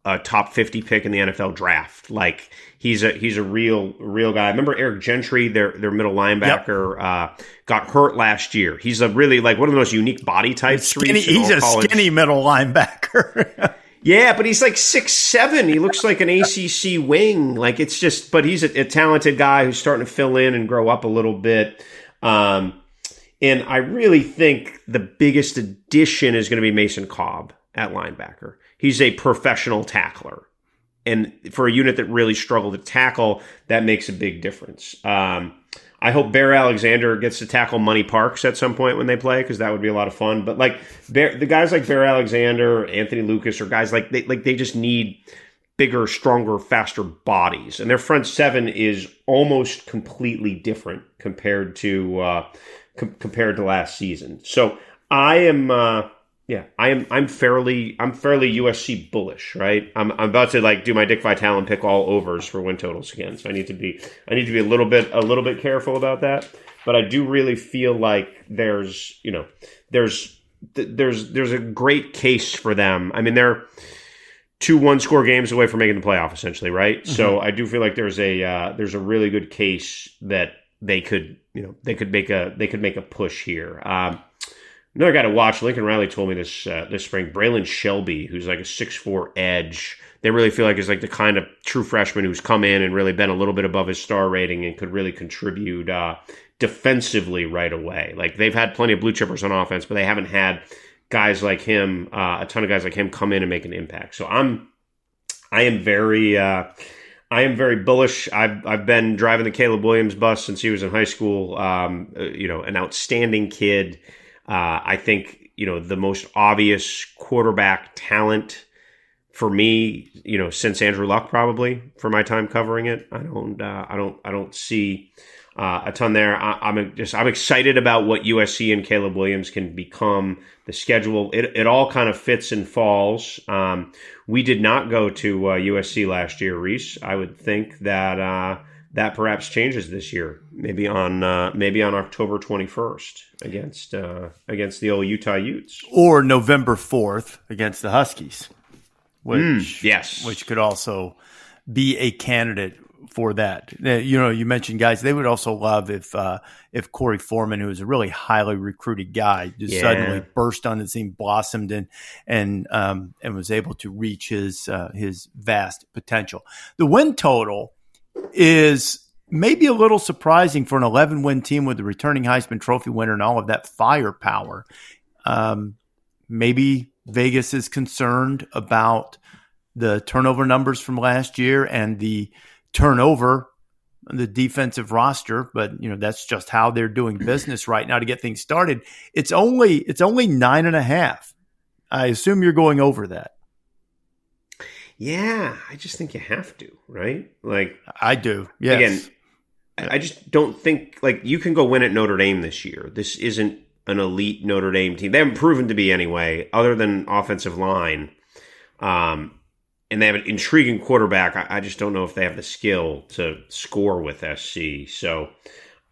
a top fifty pick in the NFL draft. Like he's a he's a real real guy. Remember Eric Gentry, their their middle linebacker, yep. uh, got hurt last year. He's a really like one of the most unique body types. Skinny, he's a college. skinny middle linebacker. yeah, but he's like six seven. He looks like an ACC wing. Like it's just, but he's a, a talented guy who's starting to fill in and grow up a little bit. Um, and I really think the biggest addition is going to be Mason Cobb at linebacker. He's a professional tackler and for a unit that really struggled to tackle, that makes a big difference. Um, I hope Bear Alexander gets to tackle Money Parks at some point when they play because that would be a lot of fun. But like Bear, the guys like Bear Alexander, Anthony Lucas, or guys like they like they just need bigger, stronger, faster bodies, and their front seven is almost completely different compared to uh, com- compared to last season. So I am. Uh, yeah, I am. I'm fairly. I'm fairly USC bullish, right? I'm. I'm about to like do my Dick Vitale and pick all overs for win totals again. So I need to be. I need to be a little bit. A little bit careful about that. But I do really feel like there's. You know, there's. There's. There's a great case for them. I mean, they're. two one score games away from making the playoff, essentially, right? Mm-hmm. So I do feel like there's a uh, there's a really good case that they could you know they could make a they could make a push here. Um, another guy to watch. Lincoln Riley told me this uh, this spring. Braylan Shelby, who's like a six four edge. They really feel like is like the kind of true freshman who's come in and really been a little bit above his star rating and could really contribute uh, defensively right away. Like they've had plenty of blue chippers on offense, but they haven't had guys like him, uh, a ton of guys like him, come in and make an impact. So I'm, I am very. Uh, I am very bullish. I've I've been driving the Caleb Williams bus since he was in high school. Um, uh, you know, an outstanding kid. Uh, I think you know the most obvious quarterback talent for me. You know, since Andrew Luck, probably for my time covering it. I don't. Uh, I don't. I don't see. Uh, a ton there. I, am just I'm excited about what USC and Caleb Williams can become. The schedule it, it all kind of fits and falls. Um, we did not go to uh, USC last year, Rece. I would think that uh, that perhaps changes this year. Maybe on uh, maybe on October 21st against uh, against the old Utah Utes, or November 4th against the Huskies, which mm, yes, which could also be a candidate for that. You know, you mentioned guys. They would also love if uh, if Korey Foreman, who is a really highly recruited guy, just yeah. suddenly burst on the scene, blossomed, and and um, and was able to reach his uh, his vast potential. The win total is maybe a little surprising for an 11 win team with the returning Heisman Trophy winner and all of that firepower. Um, maybe Vegas is concerned about the turnover numbers from last year and the turnover the defensive roster, but you know that's just how they're doing business right now to get things started. It's only it's only nine and a half. I assume you're going over that. Yeah, I just think you have to, right? Like I do. Yes. Again, I just don't think like you can go win at Notre Dame this year. This isn't an elite Notre Dame team. They haven't proven to be anyway, other than offensive line. Um, and they have an intriguing quarterback. I, I, just don't know if they have the skill to score with SC. So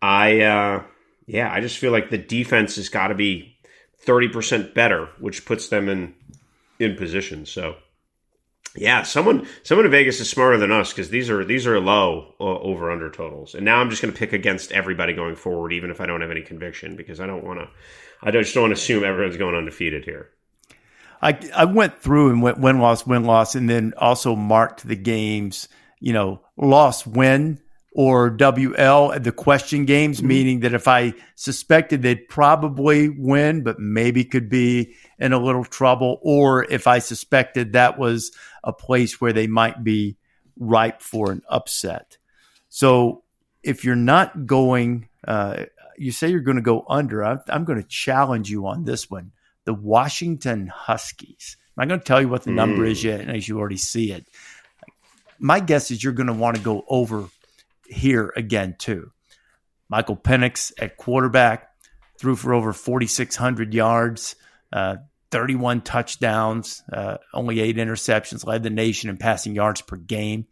I, uh, yeah, I just feel like the defense has got to be thirty percent better, which puts them in in position. So yeah, someone someone in Vegas is smarter than us because these are these are low uh, over under totals. And now I'm just going to pick against everybody going forward, even if I don't have any conviction, because I don't want to. I just don't want to assume everyone's going undefeated here. I I went through and went win loss win loss, and then also marked the games. You know, loss win or WL the question games, mm-hmm. meaning that if I suspected they'd probably win, but maybe could be in a little trouble, or if I suspected that was a place where they might be ripe for an upset. So if you're not going, uh, you say you're going to go under. I, I'm going to challenge you on this one the Washington Huskies. I'm not going to tell you what the number mm. is yet, as you already see it. My guess is you're going to want to go over here again, too. Michael Penix at quarterback threw for over 4,600 yards, uh, 31 touchdowns, uh, only eight interceptions, led the nation in passing yards per game.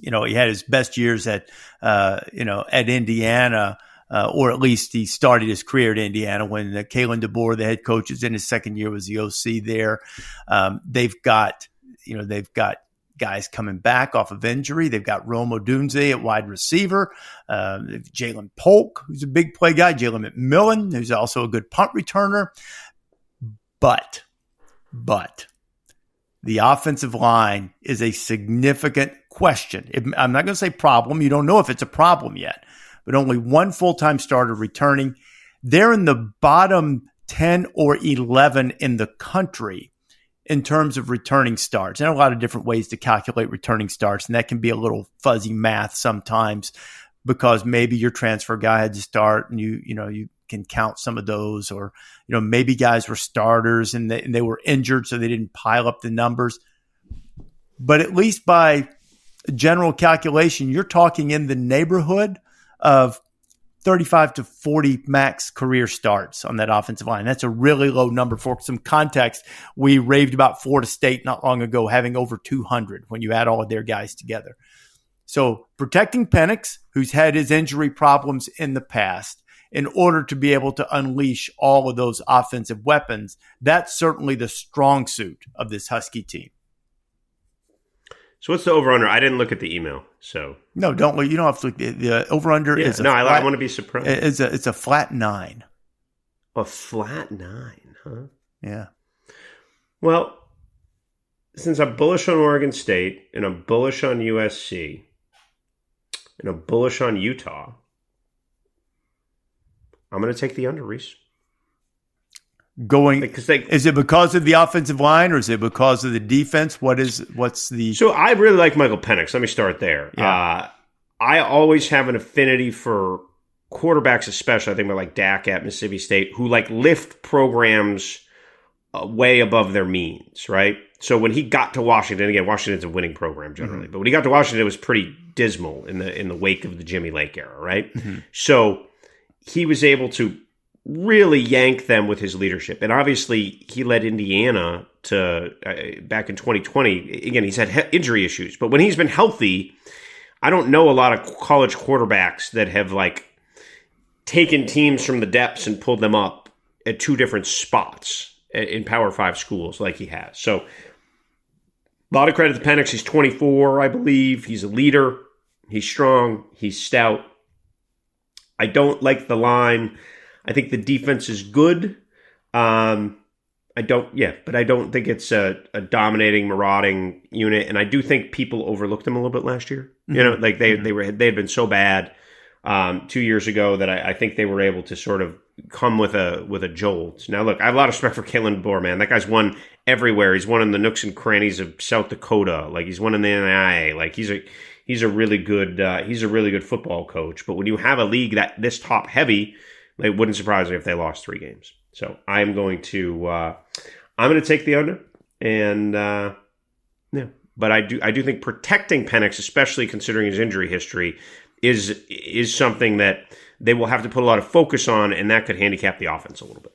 You know, he had his best years at, uh, you know, at Indiana uh, or at least he started his career at Indiana when uh, Kalen DeBoer, the head coach, is in his second year, was the OC there. Um, they've got, you know, they've got guys coming back off of injury. They've got Rome Odunze at wide receiver. Uh, Ja'Lynn Polk, who's a big play guy. Jalen McMillan, who's also a good punt returner. But, but the offensive line is a significant question. I'm not going to say problem. You don't know if it's a problem yet but only one full time starter returning. They're in the bottom 10 or 11 in the country in terms of returning starts. And a lot of different ways to calculate returning starts. And that can be a little fuzzy math sometimes because maybe your transfer guy had to start and you, you know, you can count some of those or, you know, maybe guys were starters and they, and they were injured. So they didn't pile up the numbers. But at least by general calculation, you're talking in the neighborhood of 35 to 40 max career starts on that offensive line. That's a really low number for some context. We raved about Florida State not long ago having over 200 when you add all of their guys together. So protecting Penix, who's had his injury problems in the past, in order to be able to unleash all of those offensive weapons, that's certainly the strong suit of this Husky team. So what's the over under? I didn't look at the email, so no, don't look. You don't have to look. The, the over under yeah, is no. flat, I, I want to be surprised. It's a it's a flat nine. A flat nine, huh? Yeah. Well, since I'm bullish on Oregon State and I'm bullish on USC and I'm bullish on Utah, I'm going to take the under, Rece. Going because they is it because of the offensive line or is it because of the defense? What is what's the so I really like Michael Penix. Let me start there. Yeah. Uh, I always have an affinity for quarterbacks, especially I think about like Dak at Mississippi State, who like lift programs uh, way above their means, right? So when he got to Washington, again, Washington's a winning program generally, but when he got to Washington, it was pretty dismal in the in the wake of the Jimmy Lake era, right? So he was able to really yank them with his leadership, and obviously he led Indiana to uh, back in 2020. Again, he's had he- injury issues, but when he's been healthy, I don't know a lot of college quarterbacks that have like taken teams from the depths and pulled them up at two different spots in Power Five schools like he has. So, a lot of credit to Penix. He's 24, I believe. He's a leader. He's strong. He's stout. I don't like the line. I think the defense is good. Um, I don't, yeah, but I don't think it's a, a dominating, marauding unit. And I do think people overlooked them a little bit last year. You know, like they they were they had been so bad um, two years ago that I, I think they were able to sort of come with a with a jolt. Now, look, I have a lot of respect for Kalen DeBoer, man. That guy's won everywhere. He's won in the nooks and crannies of South Dakota. Like he's won in the NAIA. Like he's a he's a really good uh, he's a really good football coach. But when you have a league that this top heavy, it wouldn't surprise me if they lost three games. So I am going to uh, I'm going to take the under, and uh, yeah. But I do I do think protecting Penix, especially considering his injury history, is is something that they will have to put a lot of focus on, and that could handicap the offense a little bit.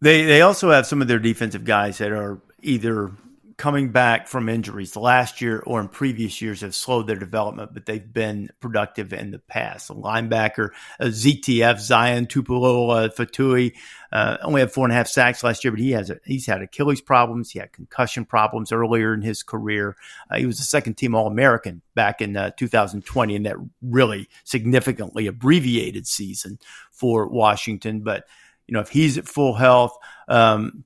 They they also have some of their defensive guys that are either coming back from injuries last year or in previous years have slowed their development, but they've been productive in the past. A linebacker, a ZTF, Zion Tupuola-Fetui, uh, only had four and a half sacks last year, but he has a, he's had Achilles problems. He had concussion problems earlier in his career. Uh, he was a second team All American back in uh, 2020 in that really significantly abbreviated season for Washington. But, you know, if he's at full health, um,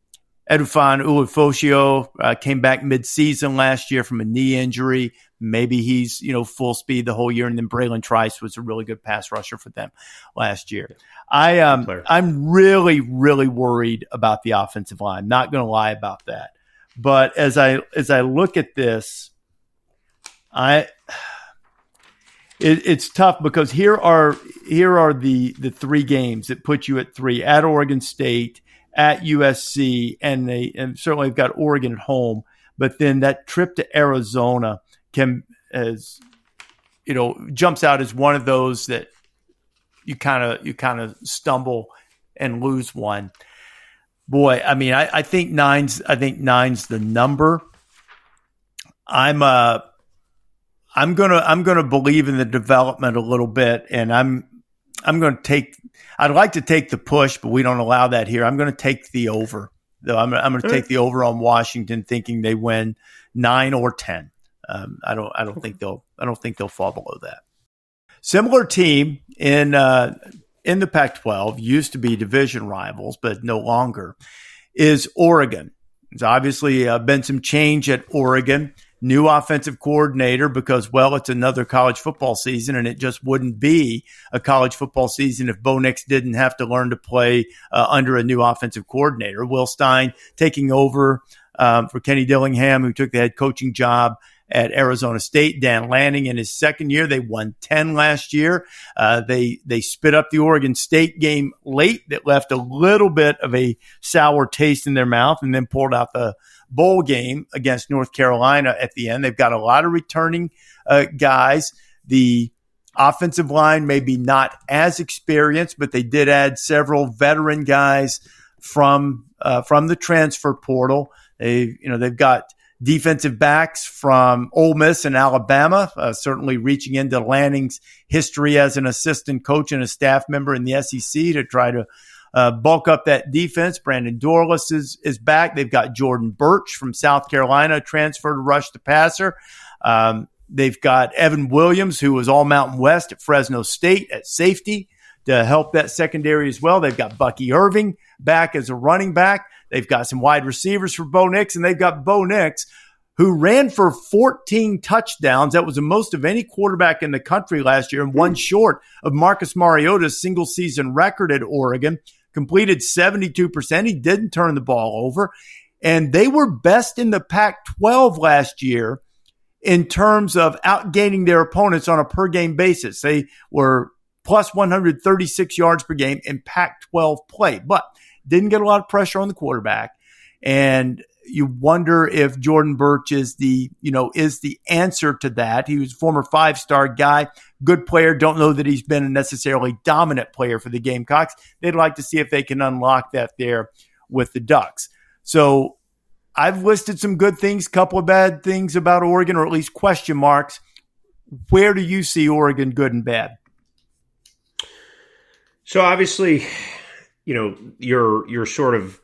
Edefuan Ulofoshio uh, came back mid-season last year from a knee injury. Maybe he's you know full speed the whole year, and then Bralen Trice was a really good pass rusher for them last year. I um I'm really really worried about the offensive line. Not going to lie about that. But as I as I look at this, I it, it's tough because here are here are the the three games that put you at three at Oregon State at USC, and they and certainly have got Oregon at home. But then that trip to Arizona can, as you know, jumps out as one of those that you kind of you kind of stumble and lose one. Boy, I mean, I, I think nine's I think nine's the number. I'm uh I'm gonna I'm gonna believe in the development a little bit, and I'm I'm going to take. I'd like to take the push, but we don't allow that here. I'm going to take the over. Though I'm, I'm going to take the over on Washington, thinking they win nine or ten. Um, I don't. I don't think they'll. I don't think they'll fall below that. Similar team in uh, in the Pac-12 used to be division rivals, but no longer is Oregon. There's obviously uh, been some change at Oregon new offensive coordinator because, well, it's another college football season and it just wouldn't be a college football season if Bo Nix didn't have to learn to play uh, under a new offensive coordinator. Will Stein taking over um, for Kenny Dillingham, who took the head coaching job at Arizona State. Dan Lanning in his second year, they won 10 last year. Uh, they, they spit up the Oregon State game late that left a little bit of a sour taste in their mouth and then pulled out the bowl game against North Carolina at the end. They've got a lot of returning uh, guys. The offensive line maybe not as experienced, but they did add several veteran guys from uh, from the transfer portal. They you know they've got defensive backs from Ole Miss and Alabama, uh, certainly reaching into Lanning's history as an assistant coach and a staff member in the SEC to try to uh, bulk up that defense. Brandon Dorlus is, is back. They've got Jordan Burch from South Carolina transferred to rush the passer. Um, they've got Evan Williams, who was all Mountain West at Fresno State at safety to help that secondary as well. They've got Bucky Irving back as a running back. They've got some wide receivers for Bo Nix, and they've got Bo Nix, who ran for 14 touchdowns. That was the most of any quarterback in the country last year, and one short of Marcus Mariota's single season record at Oregon. Completed 72%. He didn't turn the ball over. And they were best in the Pac 12 last year in terms of outgaining their opponents on a per game basis. They were plus 136 yards per game in Pac 12 play, but didn't get a lot of pressure on the quarterback. And you wonder if Jordan Burch is the, you know, is the answer to that. He was a former five star guy, good player. Don't know that he's been a necessarily dominant player for the Gamecocks. They'd like to see if they can unlock that there with the Ducks. So I've listed some good things, couple of bad things about Oregon, or at least question marks. Where do you see Oregon good and bad? So obviously, you know, you're you're sort of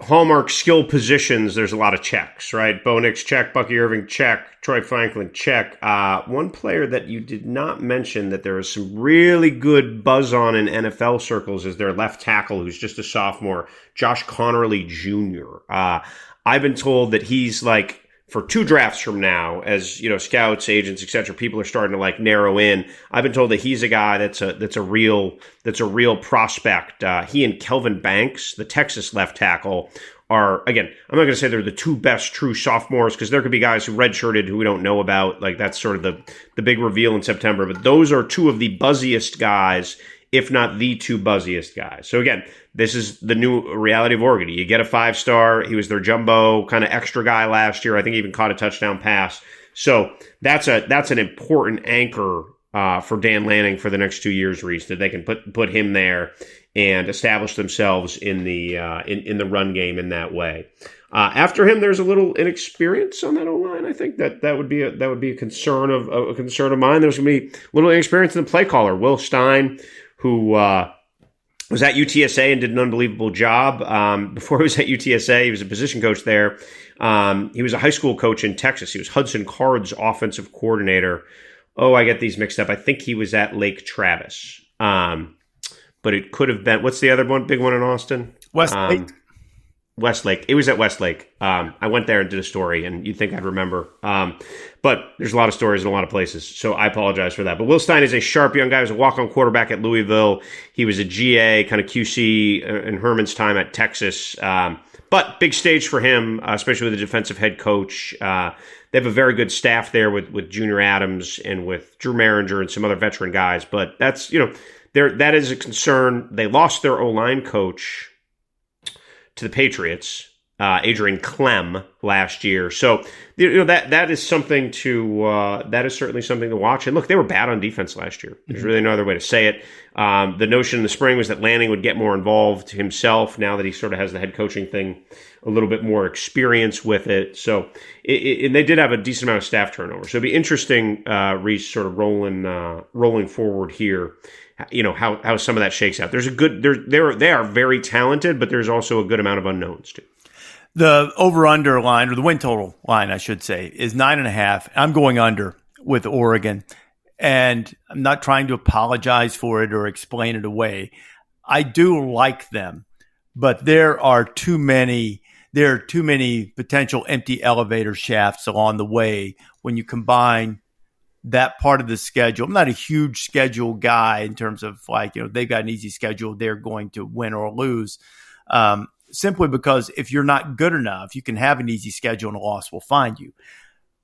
hallmark skill positions, there's a lot of checks, right? Bo Nix check, Bucky Irving check, Troy Franklin check. Uh, one player that you did not mention that there is some really good buzz on in NFL circles is their left tackle, who's just a sophomore, Josh Conerly Jr. Uh, I've been told that he's like for two drafts from now, as you know, scouts, agents, etc., people are starting to like narrow in. I've been told that he's a guy that's a that's a real that's a real prospect. Uh, he and Kelvin Banks, the Texas left tackle, are again. I'm not going to say they're the two best true sophomores because there could be guys who redshirted who we don't know about. Like that's sort of the the big reveal in September. But those are two of the buzziest guys if not the two buzziest guys. So again, this is the new reality of Oregon. You get a five star. He was their jumbo kind of extra guy last year. I think he even caught a touchdown pass. So that's a that's an important anchor uh, for Dan Lanning for the next two years, Rece, that they can put put him there and establish themselves in the uh, in in the run game in that way. Uh, after him, there's a little inexperience on that O line. I think that that would be a, that would be a concern of a concern of mine. There's going to be a little inexperience in the play caller. Will Stein who uh, was at UTSA and did an unbelievable job. Um, before he was at UTSA, he was a position coach there. Um, he was a high school coach in Texas. He was Hudson Card's offensive coordinator. Oh, I get these mixed up. I think he was at Lake Travis. Um, but it could have been what's the other one? Big one in Austin? Westlake. Um, Westlake. It was at Westlake. Um, I went there and did a story, and you'd think I'd remember. Um, but there's a lot of stories in a lot of places, so I apologize for that. But Will Stein is a sharp young guy. He was a walk-on quarterback at Louisville. He was a GA, kind of QC uh, in Herman's time at Texas. Um, but big stage for him, uh, especially with the defensive head coach. Uh, they have a very good staff there with with Junior Adams and with Drew Mehringer and some other veteran guys. But that's you know, there that is a concern. They lost their O line coach to the Patriots, uh, Adrian Klemm last year. So you know that that is something to uh, that is certainly something to watch. And look, they were bad on defense last year. There's mm-hmm. really no other way to say it. Um, the notion in the spring was that Lanning would get more involved himself. Now that he sort of has the head coaching thing, a little bit more experience with it. So it, it, and they did have a decent amount of staff turnover. So it'd be interesting, uh, Rece, sort of rolling uh, rolling forward here you know how how some of that shakes out. There's a good there there they are very talented, but there's also a good amount of unknowns too. The over under line or the win total line, I should say, is nine and a half. I'm going under with Oregon, and I'm not trying to apologize for it or explain it away. I do like them, but there are too many there are too many potential empty elevator shafts along the way when you combine that part of the schedule. I'm not a huge schedule guy in terms of like, you know, they've got an easy schedule. They're going to win or lose. Um, simply because if you're not good enough, you can have an easy schedule and a loss will find you.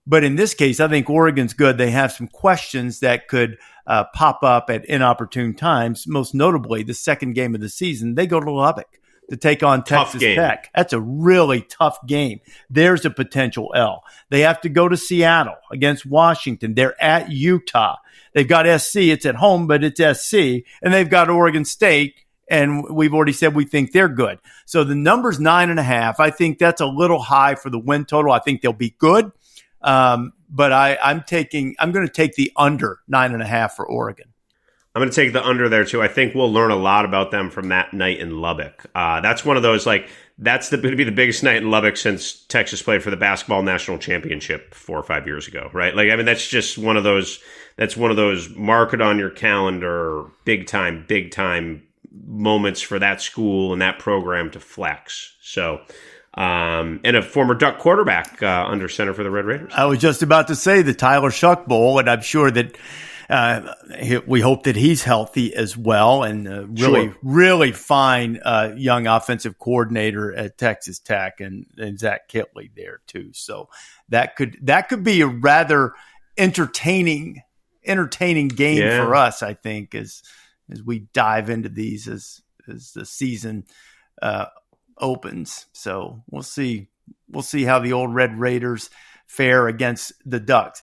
But in this case, I think Oregon's good. They have some questions that could uh, pop up at inopportune times. Most notably, the second game of the season, they go to Lubbock to take on Texas Tech. That's a really tough game. There's a potential L. They have to go to Seattle against Washington. They're at Utah. They've got SC. It's at home, but it's SC. And they've got Oregon State. And we've already said we think they're good. So the number's nine and a half. I think that's a little high for the win total. I think they'll be good. Um, but I, I'm taking, I'm going to take the under nine and a half for Oregon. I'm going to take the under there too. I think we'll learn a lot about them from that night in Lubbock. Uh, that's one of those like that's going to be the biggest night in Lubbock since Texas played for the basketball national championship four or five years ago, right? Like, I mean, that's just one of those. That's one of those mark it on your calendar, big time, big time moments for that school and that program to flex. So, um, and a former Duck quarterback uh, under center for the Red Raiders. I was just about to say the Tyler Shough Bowl, and I'm sure that uh, we hope that he's healthy as well, and uh, really, sure. really fine uh, young offensive coordinator at Texas Tech, and, and Zach Kittley there too. So that could that could be a rather entertaining entertaining game yeah. for us. I think as as we dive into these as as the season uh, opens. So we'll see we'll see how the old Red Raiders fare against the Ducks.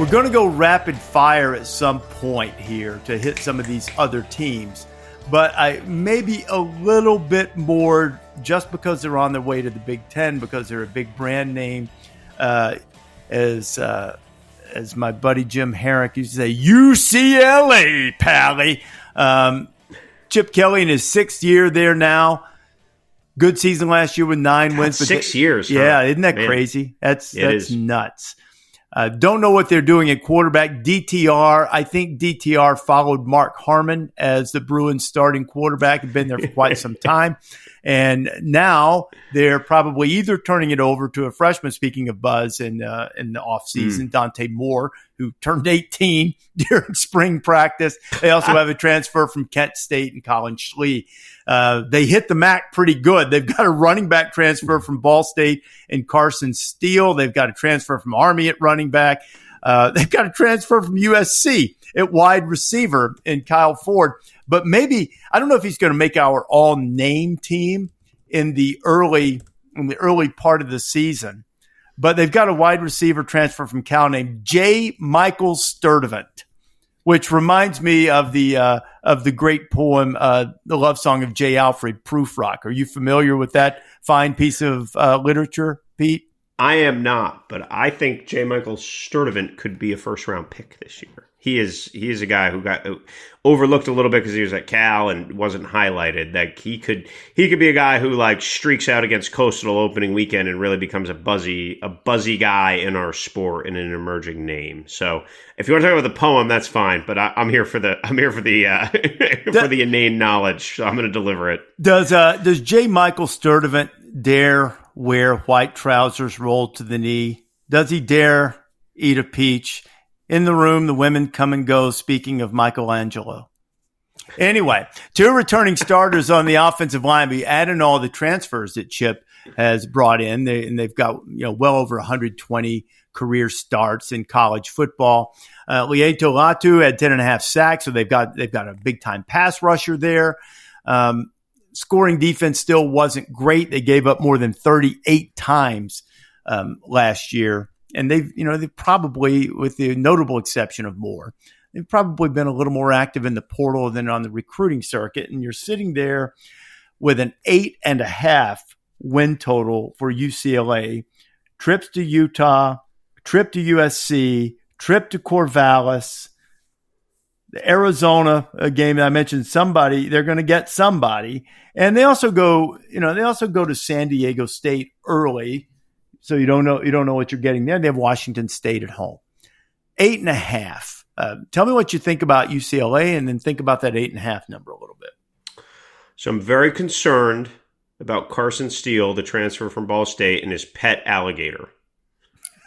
We're going to go rapid fire at some point here to hit some of these other teams, but I maybe a little bit more just because they're on their way to the Big Ten because they're a big brand name. Uh, as uh, as my buddy Jim Harrick used to say, UCLA, Pally. Um, Chip Kelly in his sixth year there now. Good season last year with nine God, wins. Six years. Yeah, huh? isn't that Man. crazy? That's it that's is. nuts. Uh, don't know what they're doing at quarterback. DTR, I think DTR followed Mark Harmon as the Bruins starting quarterback. Had been there for quite some time. And now they're probably either turning it over to a freshman, speaking of buzz in, uh, in the offseason, mm. Dante Moore, who turned 18 during spring practice. They also have a transfer from Kent State and Collin Schlee. Uh, they hit the MAC pretty good. They've got a running back transfer from Ball State and Carson Steele. They've got a transfer from Army at running back. Uh, they've got a transfer from USC at wide receiver in Kyle Ford. But maybe I don't know if he's going to make our all name team in the early in the early part of the season. But they've got a wide receiver transfer from Cal named J. Michael Sturdivant which reminds me of the uh, of the great poem, uh, the love song of J. Alfred Prufrock. Are you familiar with that fine piece of uh, literature, Pete? I am not, but I think J. Michael Sturdivant could be a first round pick this year he is he is a guy who got overlooked a little bit because he was at Cal and wasn't highlighted. That he could he could be a guy who like streaks out against Coastal opening weekend and really becomes a buzzy a buzzy guy in our sport and an emerging name. So if you want to talk about the poem, that's fine. But I, am here for the I'm here for the uh, for the inane knowledge. So I'm going to deliver it. Does uh does J. Michael Sturdivant dare wear white trousers rolled to the knee? Does he dare eat a peach? In the room, the women come and go. Speaking of Michelangelo. Anyway, two returning starters on the offensive line. We add in all the transfers that Chip has brought in, they, and they've got you know well over 120 career starts in college football. Uh, Laiatu Latu had 10 and a half sacks, so they've got they've got a big time pass rusher there. Um, scoring defense still wasn't great. They gave up more than 38 times um, last year and they've you know they've probably, with the notable exception of Moore, they've probably been a little more active in the portal than on the recruiting circuit. And you're sitting there with an eight and a half win total for UCLA, trips to Utah, trip to USC, trip to Corvallis. The Arizona game I mentioned, somebody they're going to get somebody, and they also go, you know, they also go to San Diego State early so you don't know you don't know what you're getting there. They have Washington State at home, eight and a half. Uh, tell me what you think about UCLA, and then think about that eight and a half number a little bit. So I'm very concerned about Carson Steele, the transfer from Ball State, and his pet alligator.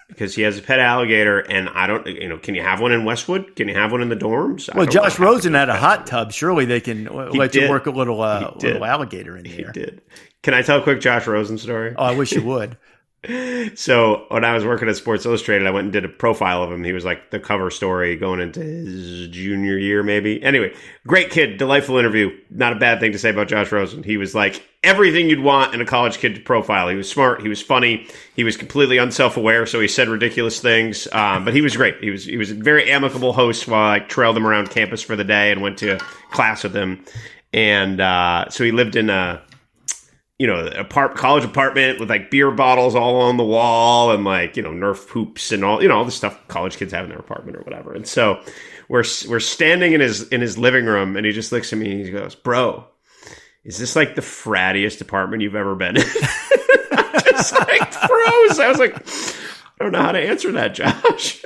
Because he has a pet alligator, and I don't, you know, can you have one in Westwood? Can you have one in the dorms? Well, Josh Rosen had a hot tub. Surely they can he let did. you work a little, uh, little alligator in there. He did. Can I tell a quick Josh Rosen story? Oh, I wish you would. so when I was working at Sports Illustrated, I went and did a profile of him. He was like the cover story going into his junior year, maybe. Anyway, great kid, delightful interview. Not a bad thing to say about Josh Rosen. He was like everything you'd want in a college kid to profile. He was smart. He was funny. He was completely unself-aware, so he said ridiculous things. Um, but he was great. He was he was a very amicable host while I trailed him around campus for the day and went to class with him. And uh, so he lived in a you know, apart college apartment with like beer bottles all on the wall and like, you know, Nerf hoops and all, you know, all the stuff college kids have in their apartment or whatever. And so we're, we're standing in his, in his living room and he just looks at me and he goes, bro, is this like the frattiest apartment you've ever been in? just like froze. I was like, I don't know how to answer that, Josh.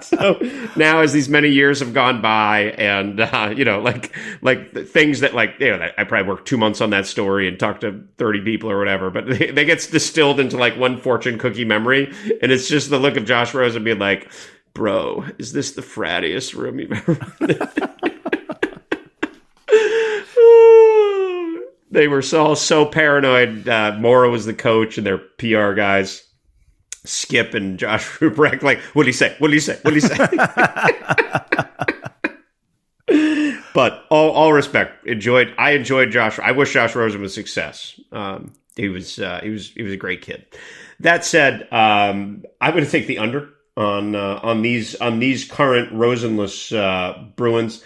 so now, as these many years have gone by, and uh, you know, like like things that like you know, I probably worked two months on that story and talked to thirty people or whatever, but they, they gets distilled into like one fortune cookie memory, and it's just the look of Josh Rosen being like, "Bro, is this the frattiest room you've ever been?" they were so so paranoid. Uh, Mora was the coach, and their PR guys Skip and Josh Ruprecht, like, what do you say? What do you say? What do you say? but all, all respect, enjoyed. I enjoyed Josh. I wish Josh Rosen was success. Um, he was uh, he was he was a great kid. That said, um, I'm going to take the under on uh, on these on these current Rosenless uh, Bruins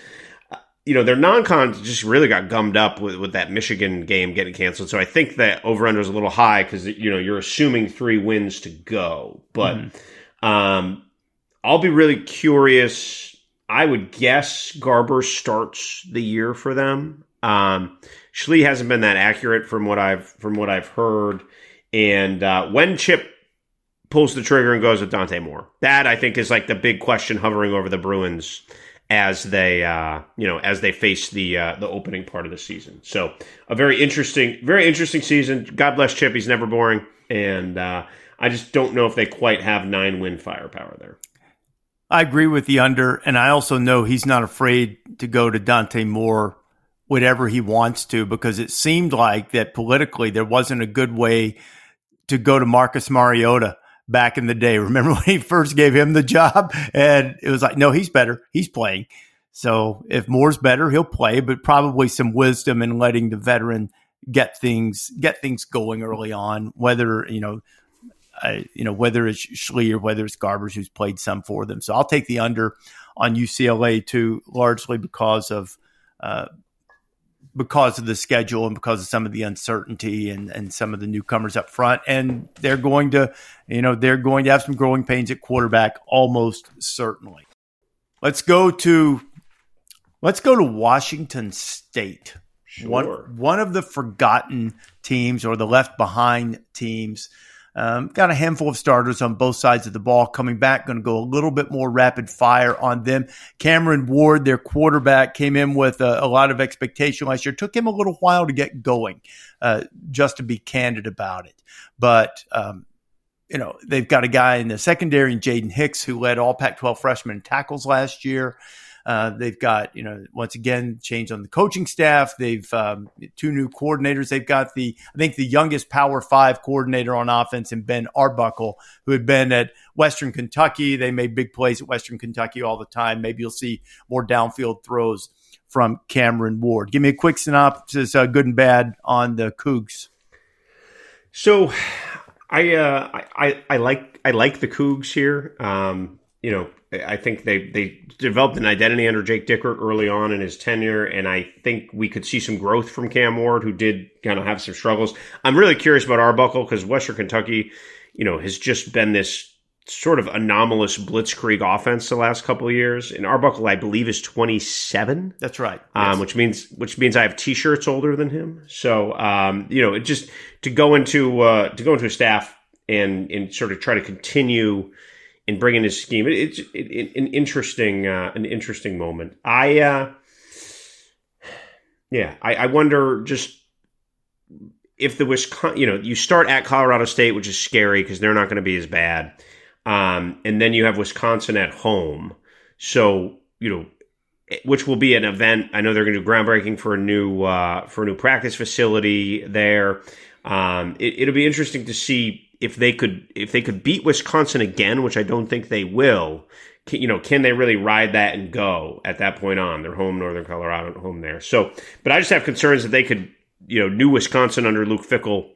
you know, their non-con just really got gummed up with, with that Michigan game getting canceled. So I think that over-under is a little high because, you know, you're assuming three wins to go. But mm-hmm. um, I'll be really curious. I would guess Garber starts the year for them. Um, Schlee hasn't been that accurate from what I've from what I've heard. And uh, when Chip pulls the trigger and goes with Dante Moore, that I think is like the big question hovering over the Bruins as they uh, you know as they face the uh, the opening part of the season. So a very interesting, very interesting season. God bless Chip; he's never boring, and uh, I just don't know if they quite have nine win firepower there. I agree with the under, and I also know he's not afraid to go to Dante Moore whatever he wants to because it seemed like that politically there wasn't a good way to go to Marcus Mariota back in the day. Remember when he first gave him the job? And it was like, no, he's better. He's playing. So if Moore's better, he'll play, but probably some wisdom in letting the veteran get things get things going early on. Whether you know, uh, you know whether it's Schlee or whether it's Garbers who's played some for them. So I'll take the under on UCLA too, largely because of uh, because of the schedule and because of some of the uncertainty and, and some of the newcomers up front. And they're going to, you know, they're going to have some growing pains at quarterback almost certainly. Let's go to let's go to Washington State. Sure. One one of the forgotten teams or the left behind teams um, got a handful of starters on both sides of the ball coming back. Going to go a little bit more rapid fire on them. Cameron Ward, their quarterback, came in with a, a lot of expectation last year. Took him a little while to get going, uh, just to be candid about it. But um, you know, they've got a guy in the secondary, Jaden Hicks, who led all Pac 12 freshmen tackles last year. Uh, they've got, you know, once again, change on the coaching staff. They've um, two new coordinators. They've got the, I think, the youngest Power Five coordinator on offense and Ben Arbuckle, who had been at Western Kentucky. They made big plays at Western Kentucky all the time. Maybe you'll see more downfield throws from Cameron Ward. Give me a quick synopsis, uh, good and bad, on the Cougs. So, I, uh, I I like I like the Cougs here. Um, you know, I think they they developed an identity under Jake Dickert early on in his tenure, and I think we could see some growth from Cam Ward, who did kind of have some struggles. I'm really curious about Arbuckle because Western Kentucky, you know, has just been this sort of anomalous blitzkrieg offense the last couple of years. And Arbuckle, I believe, is 27. That's right. Um, which means which means I have T-shirts older than him. So um, you know, it just to go into uh, to go into a staff and and sort of try to continue in bringing his scheme. It, it's it, it, an interesting uh, an interesting moment. I uh, yeah, I, I wonder just if the Wisconsin, you know, you start at Colorado State, which is scary because they're not going to be as bad, um, and then you have Wisconsin at home. So you know, which will be an event. I know they're going to do groundbreaking for a new uh, for a new practice facility there. Um, it, it'll be interesting to see if they could if they could beat Wisconsin again, which I don't think they will, can, you know, can they really ride that and go at that point on? Their home, Northern Colorado, home there. So, but I just have concerns that they could, you know, new Wisconsin under Luke Fickell,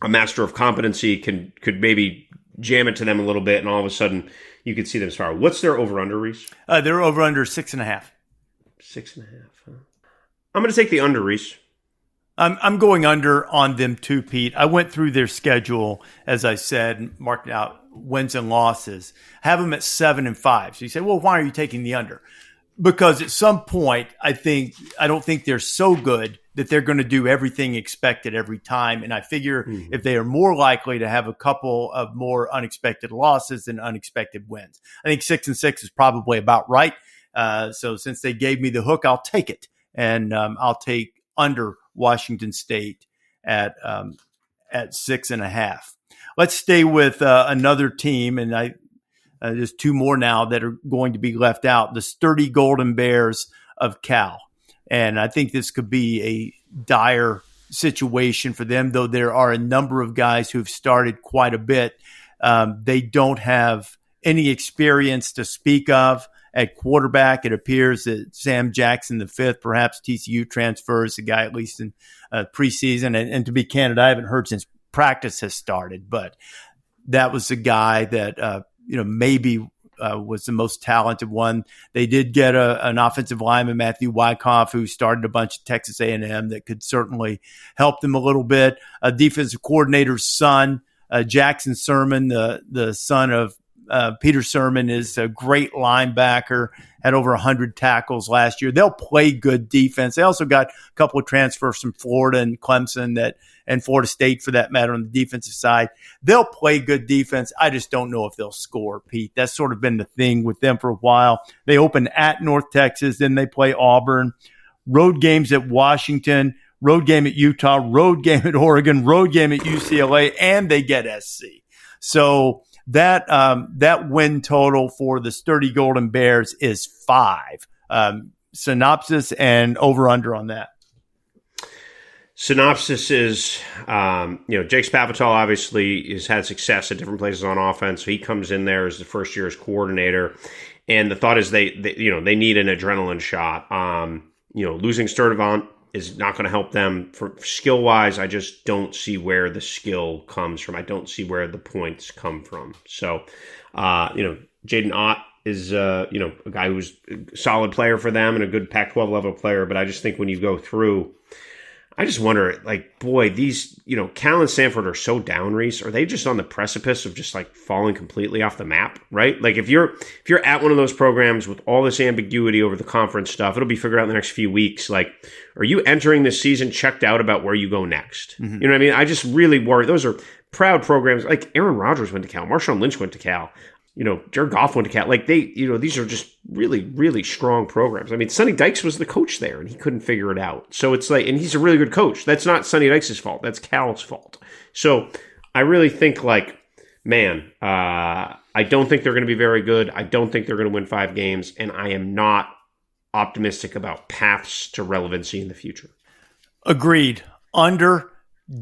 a master of competency, can could maybe jam it to them a little bit, and all of a sudden you could see them spiral. What's their over under, Rece? Uh, they're over under six and a half. Six and a half. Huh? I'm going to take the under, Rece. I'm I'm going under on them too, Pete. I went through their schedule as I said, marked out wins and losses. Have them at seven and five. So you say, well, why are you taking the under? Because at some point, I think I don't think they're so good that they're going to do everything expected every time. And I figure mm-hmm. if they are more likely to have a couple of more unexpected losses than unexpected wins, I think six and six is probably about right. Uh, so since they gave me the hook, I'll take it, and um, I'll take under Washington State at um, at six and a half. Let's stay with uh, another team, and I uh, there's two more now that are going to be left out. The sturdy Golden Bears of Cal, and I think this could be a dire situation for them. Though there are a number of guys who've started quite a bit, um, they don't have any experience to speak of at quarterback. It appears that Sam Jackson, the fifth, perhaps TCU transfers the guy at least in uh, preseason. And, and, to be candid, I haven't heard since practice has started, but that was the guy that uh, you know maybe uh, was the most talented one. They did get a, an offensive lineman, Matthew Wyckoff, who started a bunch of Texas A&M that could certainly help them a little bit. A defensive coordinator's son, uh, Jackson Sirmon, the the son of uh, Peter Sirmon is a great linebacker, had over 100 tackles last year. They'll play good defense. They also got a couple of transfers from Florida and Clemson that, and Florida State for that matter on the defensive side. They'll play good defense. I just don't know if they'll score, Pete. That's sort of been the thing with them for a while. They open at North Texas, then they play Auburn, road games at Washington, road game at Utah, road game at Oregon, road game at UCLA, and they get SC. So, that um, that win total for the sturdy Golden Bears is five. Um, synopsis and over under on that. Synopsis is, um, you know, Jake Spavital obviously has had success at different places on offense. So he comes in there as the first year's coordinator, and the thought is they, they you know, they need an adrenaline shot. Um, you know, losing Sturdivant is not going to help them for skill wise. I just don't see where the skill comes from. I don't see where the points come from. So, uh, you know, Jaydn Ott is, uh, you know, a guy who's a solid player for them and a good Pac 12 level player. But I just think when you go through, I just wonder, like, boy, these, you know, Cal and Stanford are so down, Rece. Are they just on the precipice of just like falling completely off the map, right? Like, if you're if you're at one of those programs with all this ambiguity over the conference stuff, it'll be figured out in the next few weeks. Like, are you entering this season checked out about where you go next? Mm-hmm. You know what I mean? I just really worry. Those are proud programs. Like Aaron Rodgers went to Cal, Marshawn Lynch went to Cal you know, Jared Goff went to Cal. Like they, you know, these are just really, really strong programs. I mean, Sonny Dykes was the coach there, and he couldn't figure it out. So it's like, and he's a really good coach. That's not Sonny Dykes' fault. That's Cal's fault. So I really think, like, man, uh, I don't think they're going to be very good. I don't think they're going to win five games, and I am not optimistic about paths to relevancy in the future. Agreed. Under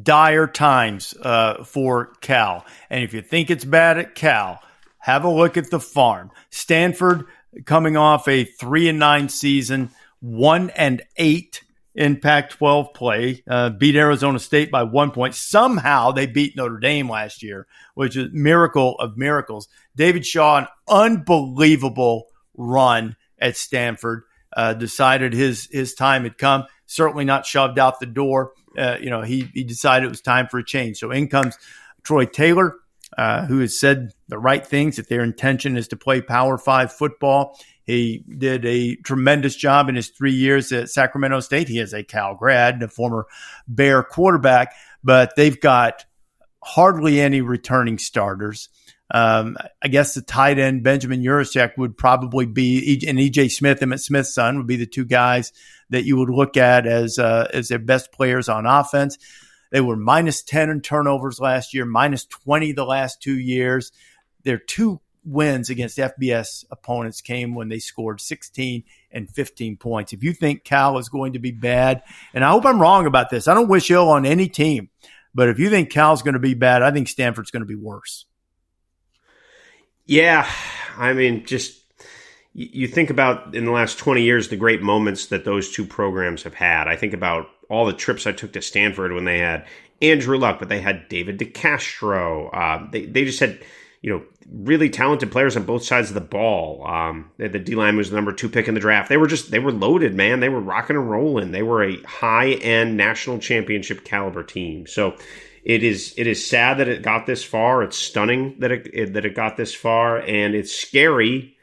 dire times uh, for Cal, and if you think it's bad at Cal have a look at the farm. Stanford coming off a three and nine season, one and eight in Pac 12 play, uh, beat Arizona State by one point. Somehow they beat Notre Dame last year, which is miracle of miracles. David Shaw, an unbelievable run at Stanford, uh, decided his, his time had come. Certainly not shoved out the door. Uh, you know, he, he decided it was time for a change. So in comes Troy Taylor, uh, who has said the right things that their intention is to play Power Five football. He did a tremendous job in his three years at Sacramento State. He is a Cal grad a former Bear quarterback, but they've got hardly any returning starters. Um, I guess the tight end Benjamin Yurosek would probably be, and EJ Smith, Emmitt Smith's son, would be the two guys that you would look at as uh, as their best players on offense. They were minus 10 in turnovers last year, minus 20 the last two years. Their two wins against FBS opponents came when they scored 16 and 15 points. If you think Cal is going to be bad, and I hope I'm wrong about this, I don't wish ill on any team, but if you think Cal's going to be bad, I think Stanford's going to be worse. Yeah, I mean, just you think about in the last 20 years the great moments that those two programs have had. I think about all the trips I took to Stanford when they had Andrew Luck, but they had David DeCastro. Uh, they, they just had, you know, really talented players on both sides of the ball. Um, the D line was the number two pick in the draft. They were just they were loaded, man. They were rocking and rolling. They were a high end national championship caliber team. So it is it is sad that it got this far. It's stunning that it, it that it got this far, and it's scary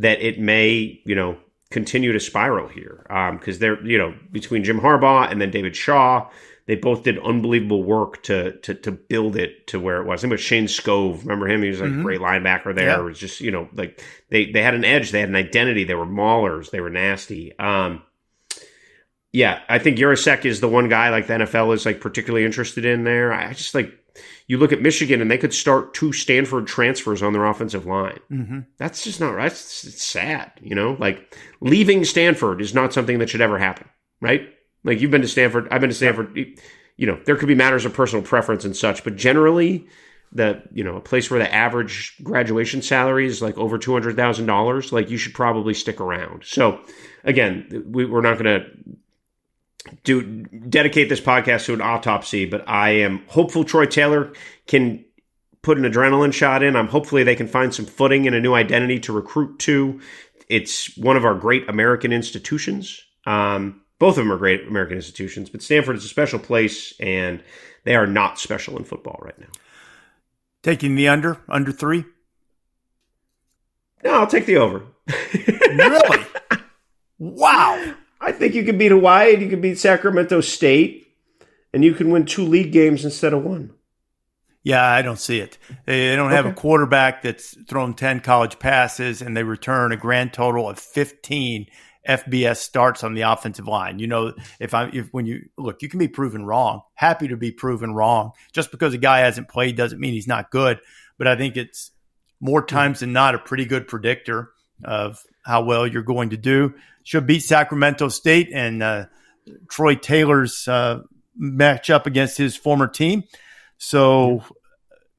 that it may you know continue to spiral here because um, they're you know between Jim Harbaugh and then David Shaw they both did unbelievable work to to to build it to where it was. I think it was Shayne Skov. Remember him? He was like mm-hmm. a great linebacker there. Yeah. It was just you know like they they had an edge. They had an identity. They were maulers. They were nasty. Um, yeah, I think Yurosek is the one guy like the NFL is like particularly interested in there. I just like you look at Michigan and they could start two Stanford transfers on their offensive line. Mm-hmm. That's just not right. It's, it's sad, you know. Like leaving Stanford is not something that should ever happen, right? Like you've been to Stanford, I've been to Stanford. You know, there could be matters of personal preference and such, but generally, the you know a place where the average graduation salary is like over two hundred thousand dollars, like you should probably stick around. So, again, we, we're not going to do dedicate this podcast to an autopsy, but I am hopeful Troy Taylor can put an adrenaline shot in. I'm hopefully they can find some footing and a new identity to recruit to. It's one of our great American institutions. Um, both of them are great American institutions, but Stanford is a special place, and they are not special in football right now. Taking the under, under three? No, I'll take the over. really? Wow. I think you can beat Hawaii and you can beat Sacramento State, and you can win two league games instead of one. Yeah, I don't see it. They don't have okay. a quarterback that's thrown 10 college passes and they return a grand total of 15 FBS starts on the offensive line. You know, if I if when you look, you can be proven wrong. Happy to be proven wrong. Just because a guy hasn't played doesn't mean he's not good. But I think it's more times than not a pretty good predictor of how well you're going to do. Should beat Sacramento State and uh, Troy Taylor's uh, match up against his former team. So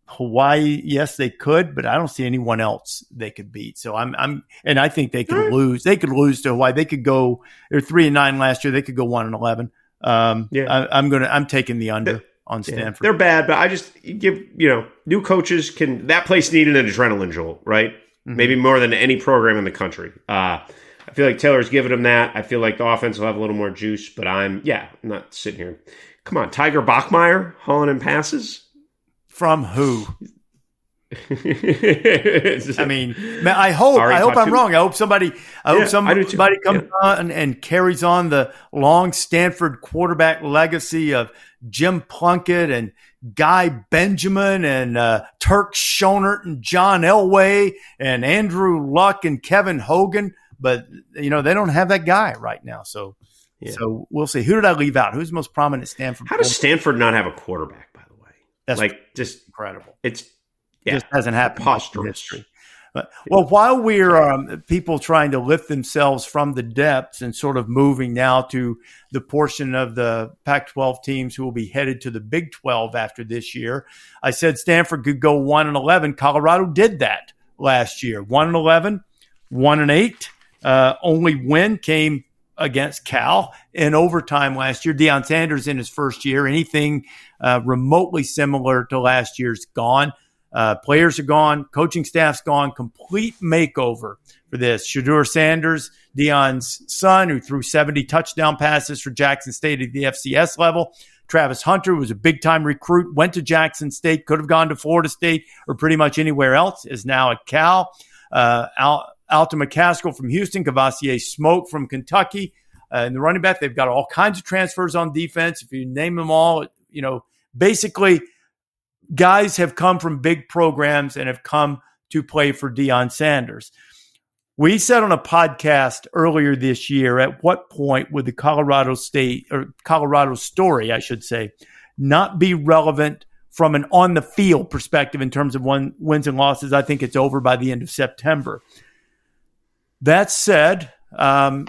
Hawaii, yes, they could, but I don't see anyone else they could beat. So I'm, I'm, and I think they could lose. They could lose to Hawaii. They could go. They're three and nine last year. They could go one and eleven. Um, yeah, I, am gonna. I'm taking the under. On Stanford. Yeah, they're bad, but I just give you know new coaches can that place needed an adrenaline jolt, right? Mm-hmm. Maybe more than any program in the country. Uh, I feel like Taylor's giving him that. I feel like the offense will have a little more juice, but I'm yeah, I'm not sitting here. Come on, Tiger Bachmeier hauling in passes. From who? I mean, I hope I hope I'm wrong. I hope somebody I yeah, hope somebody, somebody comes yeah. on and, and, carries on the long Stanford quarterback legacy of Jim Plunkett and Guy Benjamin and uh, Turk Schonert and John Elway and Andrew Luck and Kevin Hogan. But you know they don't have that guy right now. So yeah. so we'll see. Who did I leave out? Who's the most prominent Stanford? How does Stanford not have a quarterback? By the way, that's like just incredible. It's yeah, just hasn't happened in history. But, well, while we're um, people trying to lift themselves from the depths and sort of moving now to the portion of the Pac 12 teams who will be headed to the Big 12 after this year, I said Stanford could go 1 and 11. Colorado did that last year 1 and 11, 1 and 8. Uh, only win came against Cal in overtime last year. Deion Sanders in his first year, anything uh, remotely similar to last year's gone. Uh, players are gone, coaching staff's gone, complete makeover for this. Shedeur Sanders, Deion's son, who threw 70 touchdown passes for Jackson State at the FCS level. Travis Hunter was a big time recruit, went to Jackson State, could have gone to Florida State or pretty much anywhere else, is now at Cal. Uh, Al, Alton McCaskill from Houston, Kavosiey Smoke from Kentucky. Uh, in the running back, they've got all kinds of transfers on defense. If you name them all, you know, basically guys have come from big programs and have come to play for Deion Sanders. We said on a podcast earlier this year, at what point would the Colorado State or Colorado story, I should say, not be relevant from an on the field perspective in terms of one, wins and losses? I think it's over by the end of September. That said, um,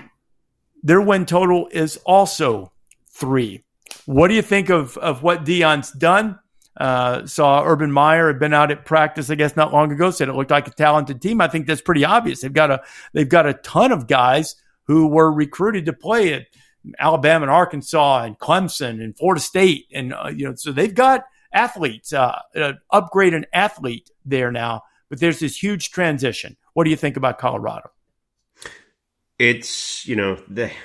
their win total is also three. What do you think of, of what Deion's done? Uh, saw Urban Meyer had been out at practice, I guess, not long ago. Said it looked like a talented team. I think that's pretty obvious. They've got a they've got a ton of guys who were recruited to play at Alabama and Arkansas and Clemson and Florida State, and uh, you know, so they've got athletes. Uh, upgrade an athlete there now but there's this huge transition. What do you think about Colorado? It's you know the.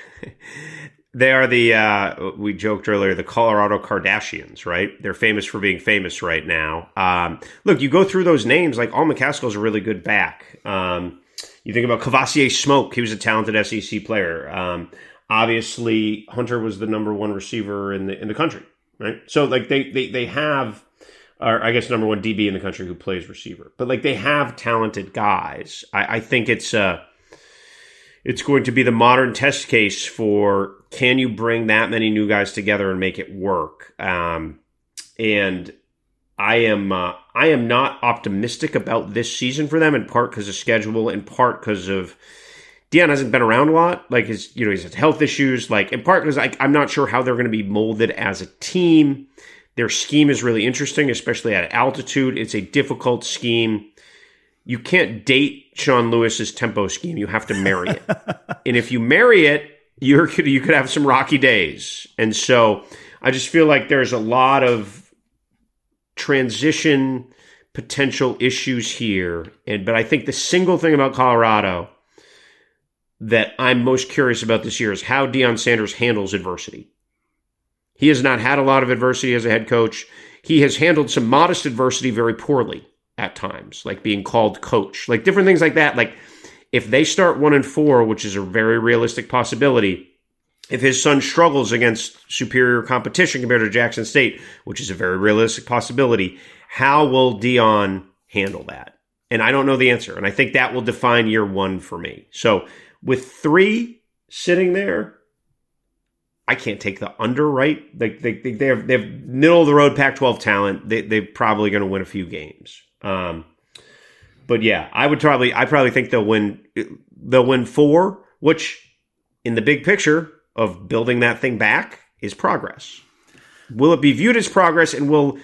They are the uh, we joked earlier the Colorado Kardashians, right? They're famous for being famous right now. Um, look, you go through those names like All McCaskill's a really good back. Um, you think about Kavosiey Smoke; he was a talented SEC player. Um, obviously, Hunter was the number one receiver in the in the country, right? So like they they they have, or I guess number one DB in the country who plays receiver, but like they have talented guys. I, I think it's uh it's going to be the modern test case for can you bring that many new guys together and make it work? Um, and I am uh, I am not optimistic about this season for them in part because of schedule, in part because of Deion hasn't been around a lot. Like his, you know, he's had health issues. Like in part because I'm not sure how they're going to be molded as a team. Their scheme is really interesting, especially at altitude. It's a difficult scheme you can't date Sean Lewis's tempo scheme. You have to marry it. and if you marry it, you're you could have some rocky days. And so I just feel like there's a lot of transition potential issues here. And but I think the single thing about Colorado that I'm most curious about this year is how Deion Sanders handles adversity. He has not had a lot of adversity as a head coach. He has handled some modest adversity very poorly at times, like being called coach, like different things like that. Like if they start one and four, which is a very realistic possibility, if his son struggles against superior competition compared to Jackson State, which is a very realistic possibility, how will Deion handle that? And I don't know the answer. And I think that will define year one for me. So with three sitting there, I can't take the under, right? They, they, they have, they have middle of the road Pac 12 talent. They, they're probably going to win a few games. Um, but yeah, I would probably I probably think they'll win they'll win four, which in the big picture of building that thing back is progress. Will it be viewed as progress and will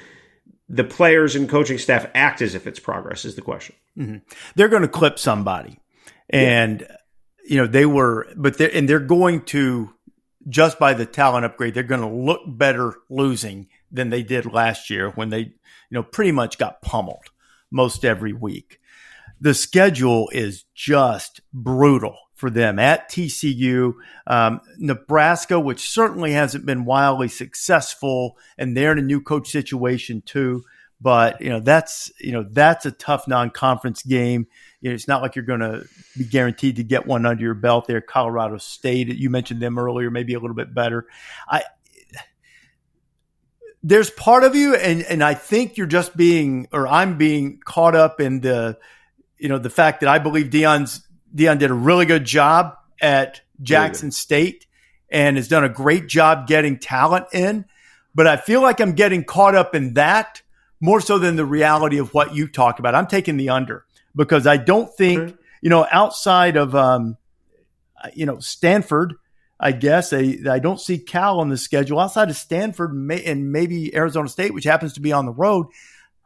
the players and coaching staff act as if it's progress is the question. Mm-hmm. They're going to clip somebody. And yeah. you know, they were but they're and they're going to just by the talent upgrade, they're going to look better losing than they did last year when they, you know, pretty much got pummeled most every week. The schedule is just brutal for them at TCU, um, Nebraska, which certainly hasn't been wildly successful, and they're in a new coach situation too. But you know that's you know that's a tough non-conference game. You know, it's not like you're going to be guaranteed to get one under your belt there. Colorado State, you mentioned them earlier, maybe a little bit better. I there's part of you, and and I think you're just being, or I'm being caught up in the, you know, the fact that I believe Deion's Deion did a really good job at Jackson State and has done a great job getting talent in. But I feel like I'm getting caught up in that more so than the reality of what you talk about. I'm taking the under because I don't think, you know, outside of, um, you know, Stanford I guess. I, I don't see Cal on the schedule outside of Stanford and maybe Arizona State, which happens to be on the road.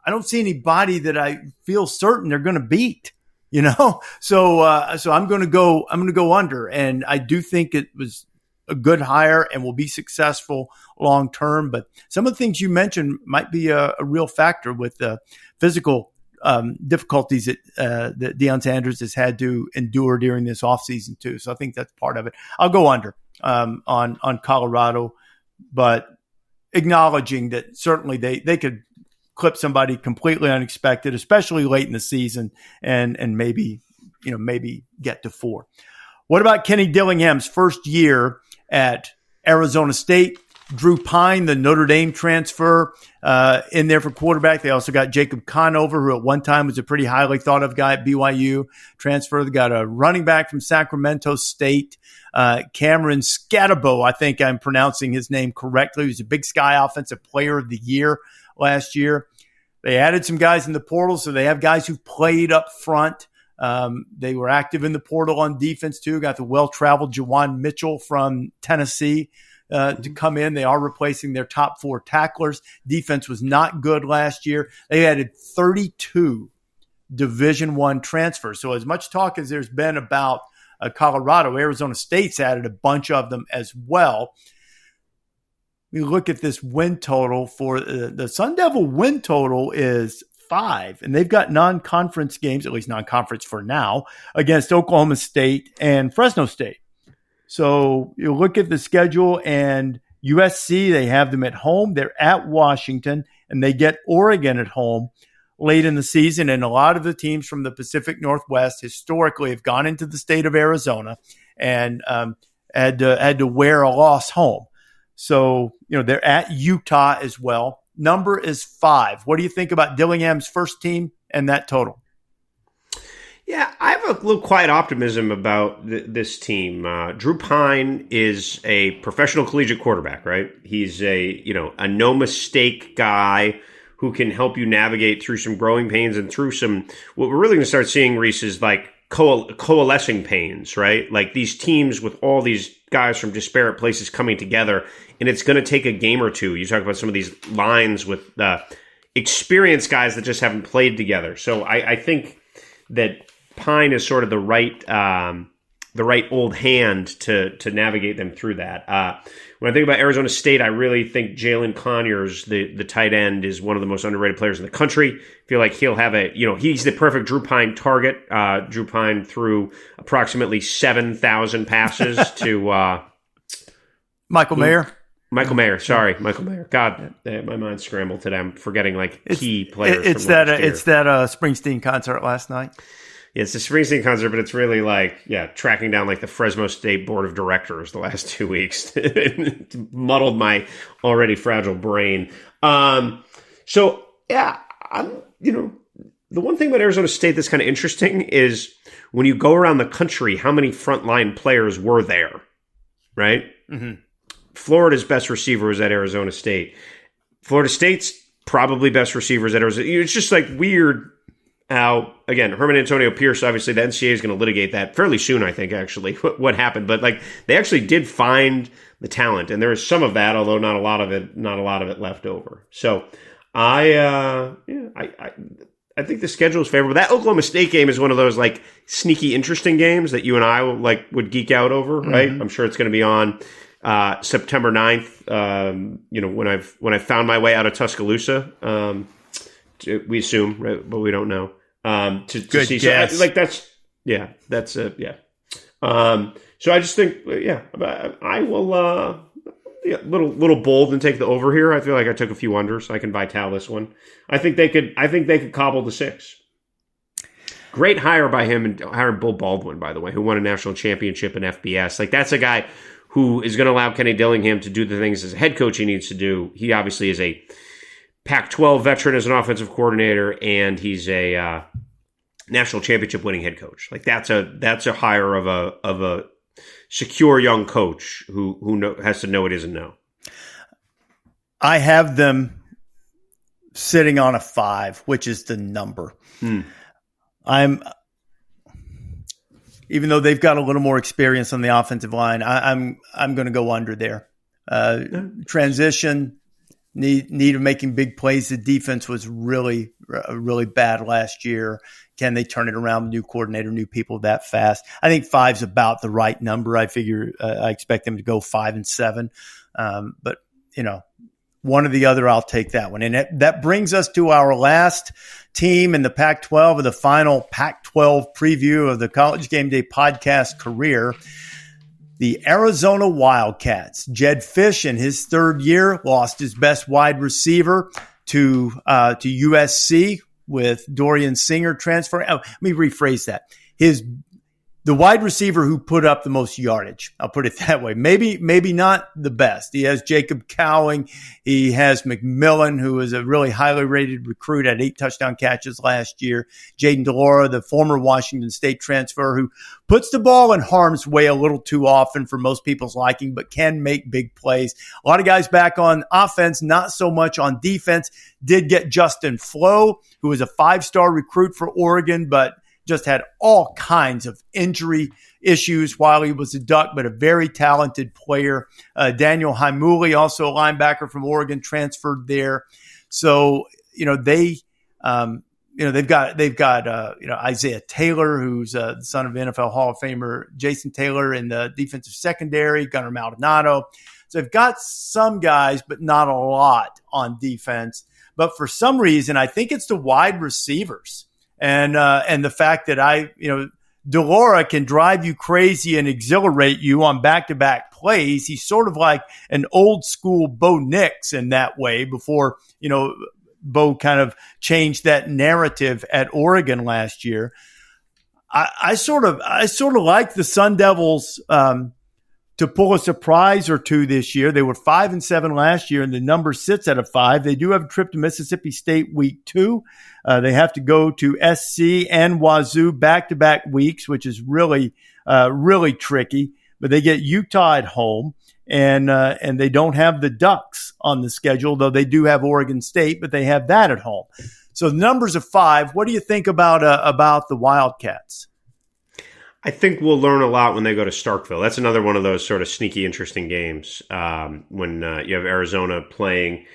I don't see anybody that I feel certain they're going to beat. You know, so uh, so I'm going to go. I'm going to go under, and I do think it was a good hire and will be successful long term. But some of the things you mentioned might be a, a real factor with the physical um, difficulties that uh, that Deion Sanders has had to endure during this offseason too. So I think that's part of it. I'll go under um, on on Colorado, but acknowledging that certainly they they could clip somebody completely unexpected, especially late in the season, and and maybe you know maybe get to four. What about Kenny Dillingham's first year at Arizona State? Drew Pyne, the Notre Dame transfer, uh, in there for quarterback. They also got Jacob Conover, who at one time was a pretty highly thought of guy at BYU transfer. They got a running back from Sacramento State, uh, Cameron Skattebo. I think I'm pronouncing his name correctly. He was a Big Sky Offensive Player of the Year last year. They added some guys in the portal, so they have guys who played up front. Um, they were active in the portal on defense too. Got the well traveled Juwan Mitchell from Tennessee uh, to come in. They are replacing their top four tacklers. Defense was not good last year. They added 32 Division One transfers. So as much talk as there's been about uh, Colorado, Arizona State's added a bunch of them as well. We look at this win total for uh, the Sun Devil win total is five, and they've got non-conference games, at least non-conference for now, against Oklahoma State and Fresno State. So you look at the schedule, and USC they have them at home. They're at Washington, and they get Oregon at home late in the season. And a lot of the teams from the Pacific Northwest historically have gone into the state of Arizona and um, had to, had to wear a loss home. So you know they're at Utah as well. Number is five. What do you think about Dillingham's first team and that total? Yeah, I have a little quiet optimism about th- this team. Uh, Drew Pyne is a professional collegiate quarterback, right? He's a you know a no mistake guy who can help you navigate through some growing pains and through some what we're really going to start seeing, Rece, is like coal- coalescing pains, right? Like these teams with all these guys from disparate places coming together, and it's going to take a game or two. You talk about some of these lines with uh, experienced guys that just haven't played together. So I, I think that Pyne is sort of the right um, the right old hand to to navigate them through that. Uh, when I think about Arizona State, I really think Jalin Conyers, the the tight end, is one of the most underrated players in the country. I feel like he'll have a you know he's the perfect Drew Pyne target. Uh, Drew Pyne threw approximately seven thousand passes to uh, Michael Mayer. Michael Mayer, sorry, Michael Mayer. God, my mind scrambled today. I'm forgetting like key players. It's that uh, it's that uh, Springsteen concert last night it's a Springsteen concert, but it's really like, yeah, tracking down like the Fresno State Board of Directors the last two weeks. muddled my already fragile brain. Um, so, yeah, I'm, you know, the one thing about Arizona State that's kind of interesting is when you go around the country, how many frontline players were there, right? Mm-hmm. Florida's best receiver was at Arizona State. Florida State's probably best receivers at Arizona. It's just like weird how again Herm and Antonio Pierce obviously the NCAA is going to litigate that fairly soon I think actually what, what happened but like they actually did find the talent and there is some of that although not a lot of it not a lot of it left over so I uh yeah I, I I think the schedule is favorable. That Oklahoma State game is one of those like sneaky interesting games that you and I like would geek out over, right? Mm-hmm. I'm sure it's going to be on uh, September 9th. Um, you know, when I've when I found my way out of Tuscaloosa, um, we assume, right? but we don't know um, to, to see. Guess. So, like that's yeah, that's a yeah. Um, so I just think yeah, I will. Uh, yeah, little little bold and take the over here. I feel like I took a few unders. I can vital this one. I think they could. I think they could cobble the six. Great hire by him and hiring Beau Baldwin, by the way, who won a national championship in FBS. Like that's a guy who is going to allow Kenny Dillingham to do the things as a head coach he needs to do. He obviously is a Pac-12 veteran as an offensive coordinator, and he's a uh, national championship winning head coach. Like that's a that's a hire of a of a secure young coach who who know, has to know it isn't no. I have them sitting on a five, which is the number. Hmm. I'm even though they've got a little more experience on the offensive line, I, am I'm, I'm going to go under there. Uh, transition need need of making big plays. The defense was really really bad last year. Can they turn it around? New coordinator, new people that fast. I think five's about the right number. I figure uh, I expect them to go five and seven, um, but you know. One or the other, I'll take that one. And it, that brings us to our last team in the Pac 12 of the final Pac 12 preview of the College Game Day podcast career the Arizona Wildcats. Jedd Fisch in his third year lost his best wide receiver to uh, to USC with Dorian Singer transferring. Oh, let me rephrase that. His the wide receiver who put up the most yardage. I'll put it that way. Maybe, maybe not the best. He has Jacob Cowing. He has McMillan, who is a really highly rated recruit at eight touchdown catches last year. Jayden de Laura, the former Washington State transfer who puts the ball in harm's way a little too often for most people's liking, but can make big plays. A lot of guys back on offense, not so much on defense. Did get Justin Flowe, who was a five star recruit for Oregon, but just had all kinds of injury issues while he was a Duck, but a very talented player. Uh, Daniel Heimuli, also a linebacker from Oregon, transferred there. So, you know, they, um, you know, they've got, they've got, uh, you know, Isaiah Taylor, who's uh, the son of NFL Hall of Famer Jason Taylor in the defensive secondary, Gunnar Maldonado. So they've got some guys, but not a lot on defense. But for some reason, I think it's the wide receivers and uh, and the fact that I, you know, de Laura can drive you crazy and exhilarate you on back to back plays. He's sort of like an old school Bo Nix in that way before, you know, Bo kind of changed that narrative at Oregon last year. I, I sort of I sort of like the Sun Devils um, to pull a surprise or two this year. They were five and seven last year, and the number sits at a five. They do have a trip to Mississippi State week two. Uh, they have to go to SC and Wazoo back to back weeks, which is really uh, really tricky. But they get Utah at home and uh, and they don't have the Ducks on the schedule, though they do have Oregon State, but they have that at home. So the numbers of five. What do you think about uh, about the Wildcats? I think we'll learn a lot when they go to Starkville. That's another one of those sort of sneaky, interesting games um, when uh, you have Arizona playing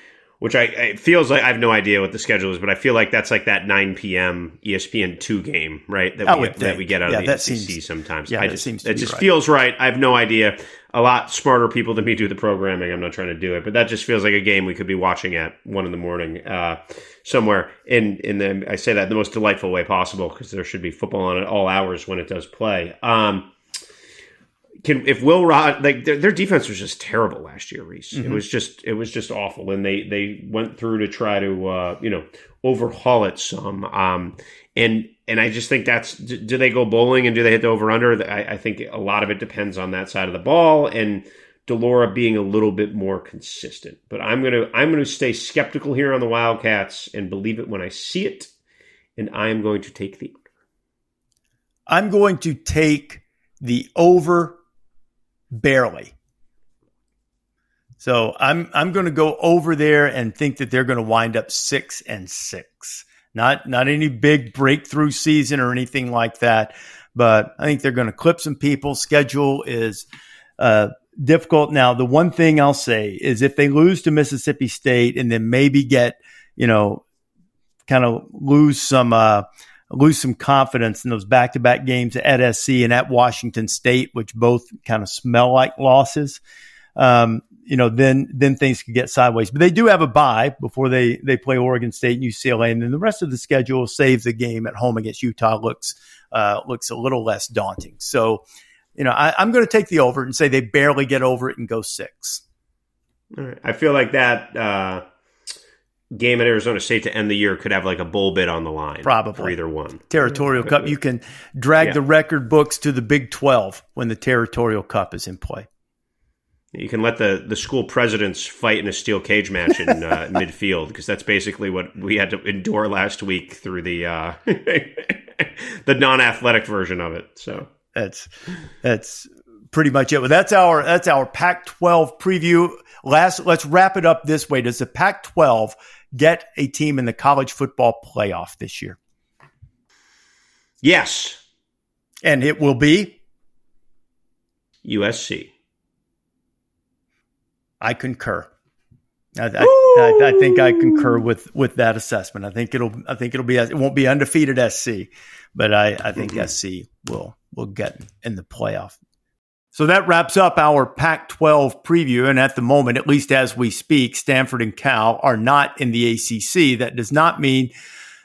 which I it feels like I have no idea what the schedule is, but I feel like that's like that 9 p.m. ESPN two game, right? That we that we get out yeah, of the SEC seems, sometimes. Yeah, I just, seems it just right. feels right. I have no idea. A lot smarter people than me do the programming. I'm not trying to do it, but that just feels like a game we could be watching at one in the morning uh, somewhere. In in the I say that in the most delightful way possible because there should be football on at all hours when it does play. Um, can if Will Rod like their, their, defense was just terrible last year, Rece. Mm-hmm. It was just it was just awful, and they they went through to try to uh, you know overhaul it some. Um, and and I just think that's do they go bowling and do they hit the over under? I, I think a lot of it depends on that side of the ball and de Laura being a little bit more consistent. But I'm gonna I'm gonna stay skeptical here on the Wildcats and believe it when I see it, and I am going to take the. I'm going to take the over barely. So I'm I'm going to go over there and think that they're going to wind up six and six. Not not any big breakthrough season or anything like that, but I think they're going to clip some people. Schedule is uh, difficult. Now, the one thing I'll say is if they lose to Mississippi State and then maybe get you know kind of lose some. Uh, lose some confidence in those back to back games at SC and at Washington State, which both kind of smell like losses. Um, you know, then then things could get sideways. But they do have a bye before they they play Oregon State and UCLA, and then the rest of the schedule saves the game at home against Utah looks uh, looks a little less daunting. So, you know, I, am going to take the over and say they barely get over it and go six. All right. I feel like that. Uh game at Arizona State to end the year could have like a bowl bid on the line. Probably. For either one. Territorial Cup. You can drag yeah. the record books to the Big 12 when the Territorial Cup is in play. You can let the, the school presidents fight in a steel cage match in uh, midfield because that's basically what we had to endure last week through the uh, the non athletic version of it. So that's that's pretty much it. Well, that's our that's our Pac-12 preview. Last, let's wrap it up this way. Does the Pac-12 get a team in the college football playoff this year? Yes. And it will be USC. I concur. I, I, I, think I concur with with that assessment. I think it'll I think it'll be it won't be undefeated SC, but I, I think mm-hmm. SC will will get in the playoff so that wraps up our Pac 12 preview. And at the moment, at least as we speak, Stanford and Cal are not in the ACC. That does not mean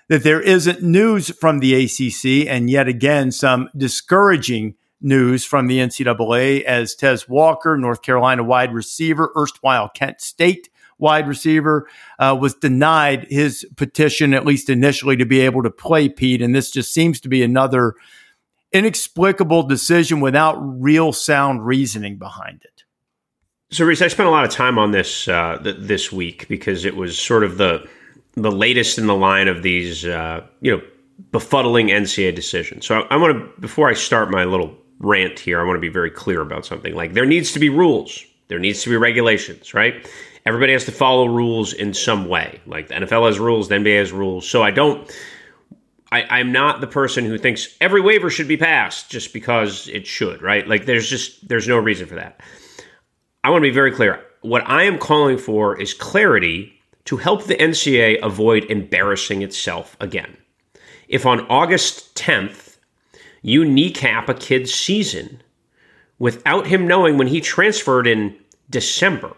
that there isn't news from the ACC and yet again some discouraging news from the NCAA as Tez Walker, North Carolina wide receiver, erstwhile Kent State wide receiver, uh, was denied his petition, at least initially, to be able to play Pete. And this just seems to be another inexplicable decision without real sound reasoning behind it. So, Rece, I spent a lot of time on this uh, th- this week because it was sort of the the latest in the line of these, uh, you know, befuddling NCAA decisions. So, I, I want to before I start my little rant here, I want to be very clear about something. Like, there needs to be rules, there needs to be regulations, right? Everybody has to follow rules in some way. Like the NFL has rules, the NBA has rules. So, I don't I, am not the person who thinks every waiver should be passed just because it should, right? Like there's just there's no reason for that. I want to be very clear. What I am calling for is clarity to help the NCAA avoid embarrassing itself again. If on August 10th you kneecap a kid's season without him knowing when he transferred in December.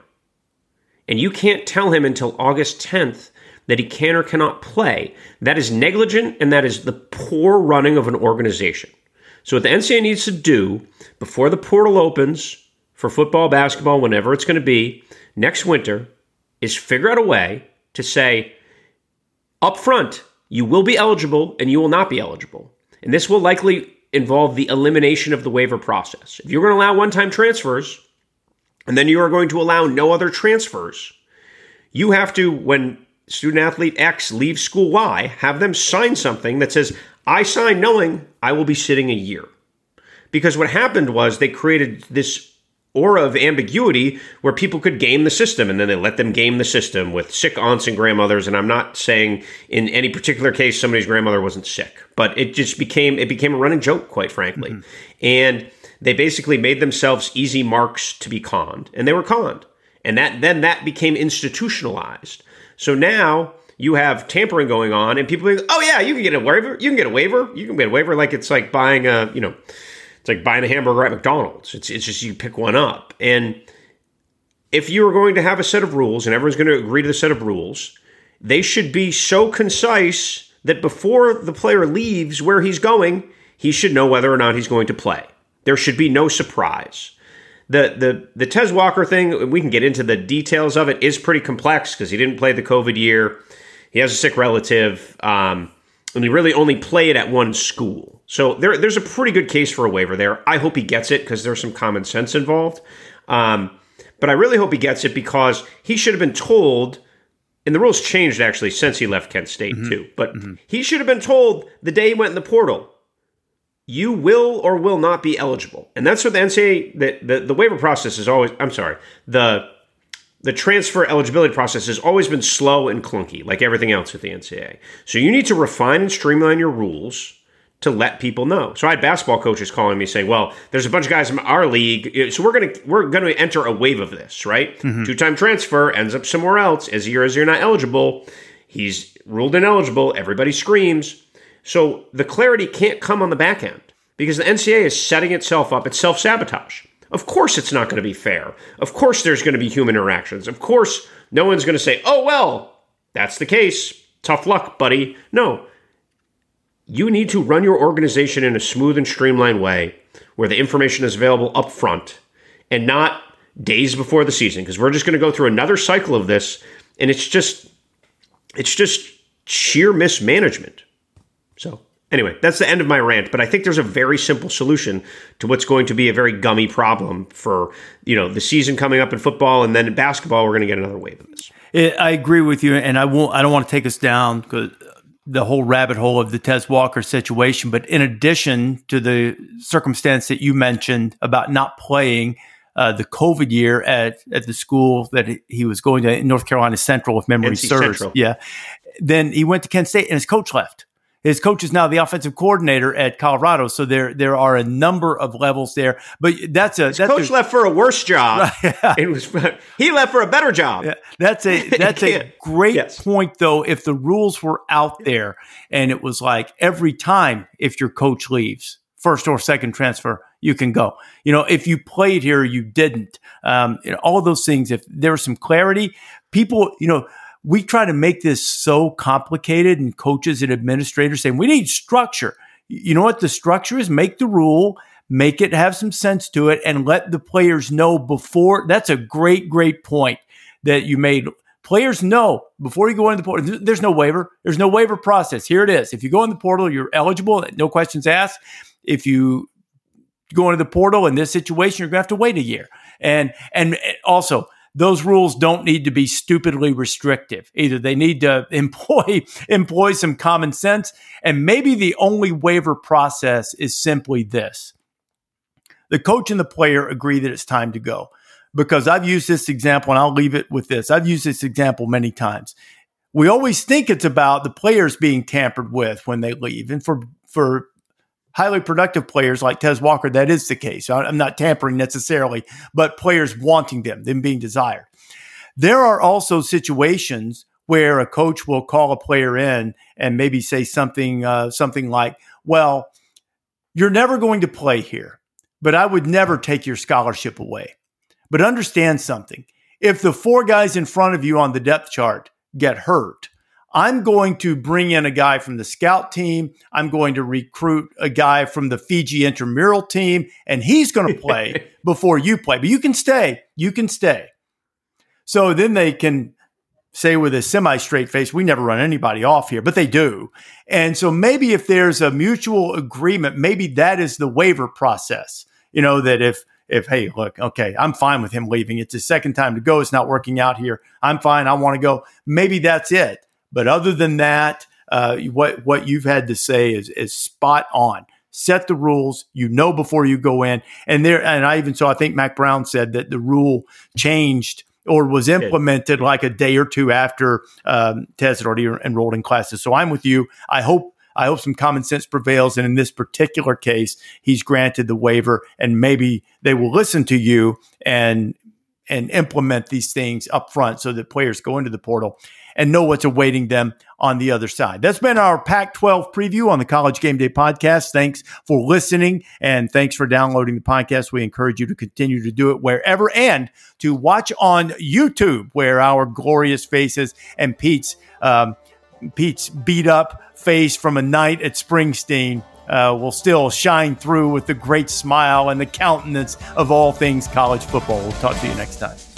And you can't tell him until August 10th that he can or cannot play. That is negligent and that is the poor running of an organization. So, what the NCAA needs to do before the portal opens for football, basketball, whenever it's going to be next winter, is figure out a way to say up front, you will be eligible and you will not be eligible. And this will likely involve the elimination of the waiver process. If you're going to allow one time transfers, and then you are going to allow no other transfers, you have to, when student athlete X leaves school Y, have them sign something that says, I sign knowing I will be sitting a year. Because what happened was they created this aura of ambiguity where people could game the system and then they let them game the system with sick aunts and grandmothers and i'm not saying in any particular case somebody's grandmother wasn't sick but it just became it became a running joke quite frankly mm-hmm. and they basically made themselves easy marks to be conned and they were conned and that then that became institutionalized so now you have tampering going on and people think oh yeah you can get a waiver you can get a waiver you can get a waiver like it's like buying a you know it's like buying a hamburger at McDonald's. It's it's just you pick one up. And if you are going to have a set of rules and everyone's going to agree to the set of rules, they should be so concise that before the player leaves where he's going, he should know whether or not he's going to play. There should be no surprise. The the the Tez Walker thing, we can get into the details of it, is pretty complex because he didn't play the COVID year. He has a sick relative. Um, and he really only played at one school. So there, there's a pretty good case for a waiver there. I hope he gets it because there's some common sense involved. Um, but I really hope he gets it because he should have been told, and the rules changed actually since he left Kent State mm-hmm. too. But mm-hmm. he should have been told the day he went in the portal, you will or will not be eligible. And that's what the NCAA, the, the, the waiver process is always, I'm sorry, the the transfer eligibility process has always been slow and clunky, like everything else at the NCAA. So you need to refine and streamline your rules to let people know. So I had basketball coaches calling me saying, "Well, there's a bunch of guys in our league, so we're gonna we're gonna enter a wave of this, right? Mm-hmm. Two time transfer ends up somewhere else as year as you're not eligible. He's ruled ineligible. Everybody screams. So the clarity can't come on the back end because the NCA is setting itself up. It's self sabotage. Of course, it's not going to be fair. Of course, there's going to be human interactions. Of course, no one's going to say, oh, well, that's the case. Tough luck, buddy. No. You need to run your organization in a smooth and streamlined way where the information is available up front and not days before the season because we're just going to go through another cycle of this and it's just it's just sheer mismanagement. So Anyway, that's the end of my rant, but I think there's a very simple solution to what's going to be a very gummy problem for, you know, the season coming up in football and then in basketball we're going to get another wave of this. I agree with you and I won't I don't want to take us down cuz the whole rabbit hole of the Tez Walker situation, but in addition to the circumstance that you mentioned about not playing uh, the COVID year at at the school that he was going to North Carolina Central, if memory NC serves. Central. Yeah. Then he went to Kent State and his coach left. His coach is now the offensive coordinator at Colorado, so there there are a number of levels there. But that's a His that's coach a, left for a worse job. it was he left for a better job. Yeah, that's a that's a great yes. point though. If the rules were out there and it was like every time if your coach leaves, first or second transfer, you can go. You know, if you played here, you didn't. Um, you know, all those things. If there was some clarity, people, you know we try to make this so complicated and coaches and administrators saying we need structure. You know what the structure is? Make the rule, make it have some sense to it and let the players know before. That's a great, great point that you made. Players know before you go into the portal, there's no waiver. There's no waiver process. Here it is. If you go in the portal, you're eligible, no questions asked. If you go into the portal in this situation, you're going to have to wait a year. And, and eh, also, those rules don't need to be stupidly restrictive. Either they need to employ employ some common sense, and maybe the only waiver process is simply this: the coach and the player agree that it's time to go. Because I've used this example, and I'll leave it with this. I've used this example many times. We always think it's about the players being tampered with when they leave, and for for highly productive players like Tez Walker, that is the case. I'm not tampering necessarily, but players wanting them, them being desired. There are also situations where a coach will call a player in and maybe say something, uh, something like, "Well, you're never going to play here, but I would never take your scholarship away." But understand something. If the four guys in front of you on the depth chart get hurt, I'm going to bring in a guy from the scout team. I'm going to recruit a guy from the Fiji intramural team, and he's going to play before you play. But you can stay. You can stay. So then they can say with a semi straight face, we never run anybody off here, but they do. And so maybe if there's a mutual agreement, maybe that is the waiver process. You know, that if, if, hey, look, okay, I'm fine with him leaving. It's his second time to go. It's not working out here. I'm fine. I want to go. Maybe that's it. But other than that, uh, what, what you've had to say is, is spot on. Set the rules. You know before you go in. And there and i even saw i think Mack Brown said that the rule changed or was implemented like a day or two after um, Tez had already enrolled in classes. So I'm with you. I hope I hope some common sense prevails, and in this particular case, he's granted the waiver, and maybe they will listen to you and and implement these things up front so that players go into the portal and know what's awaiting them on the other side. That's been our Pac 12 preview on the College Game Day podcast. Thanks for listening and thanks for downloading the podcast. We encourage you to continue to do it wherever and to watch on YouTube where our glorious faces and Pete's, um, Pete's beat up face from a night at Springsteen uh, will still shine through with the great smile and the countenance of all things college football. We'll talk to you next time.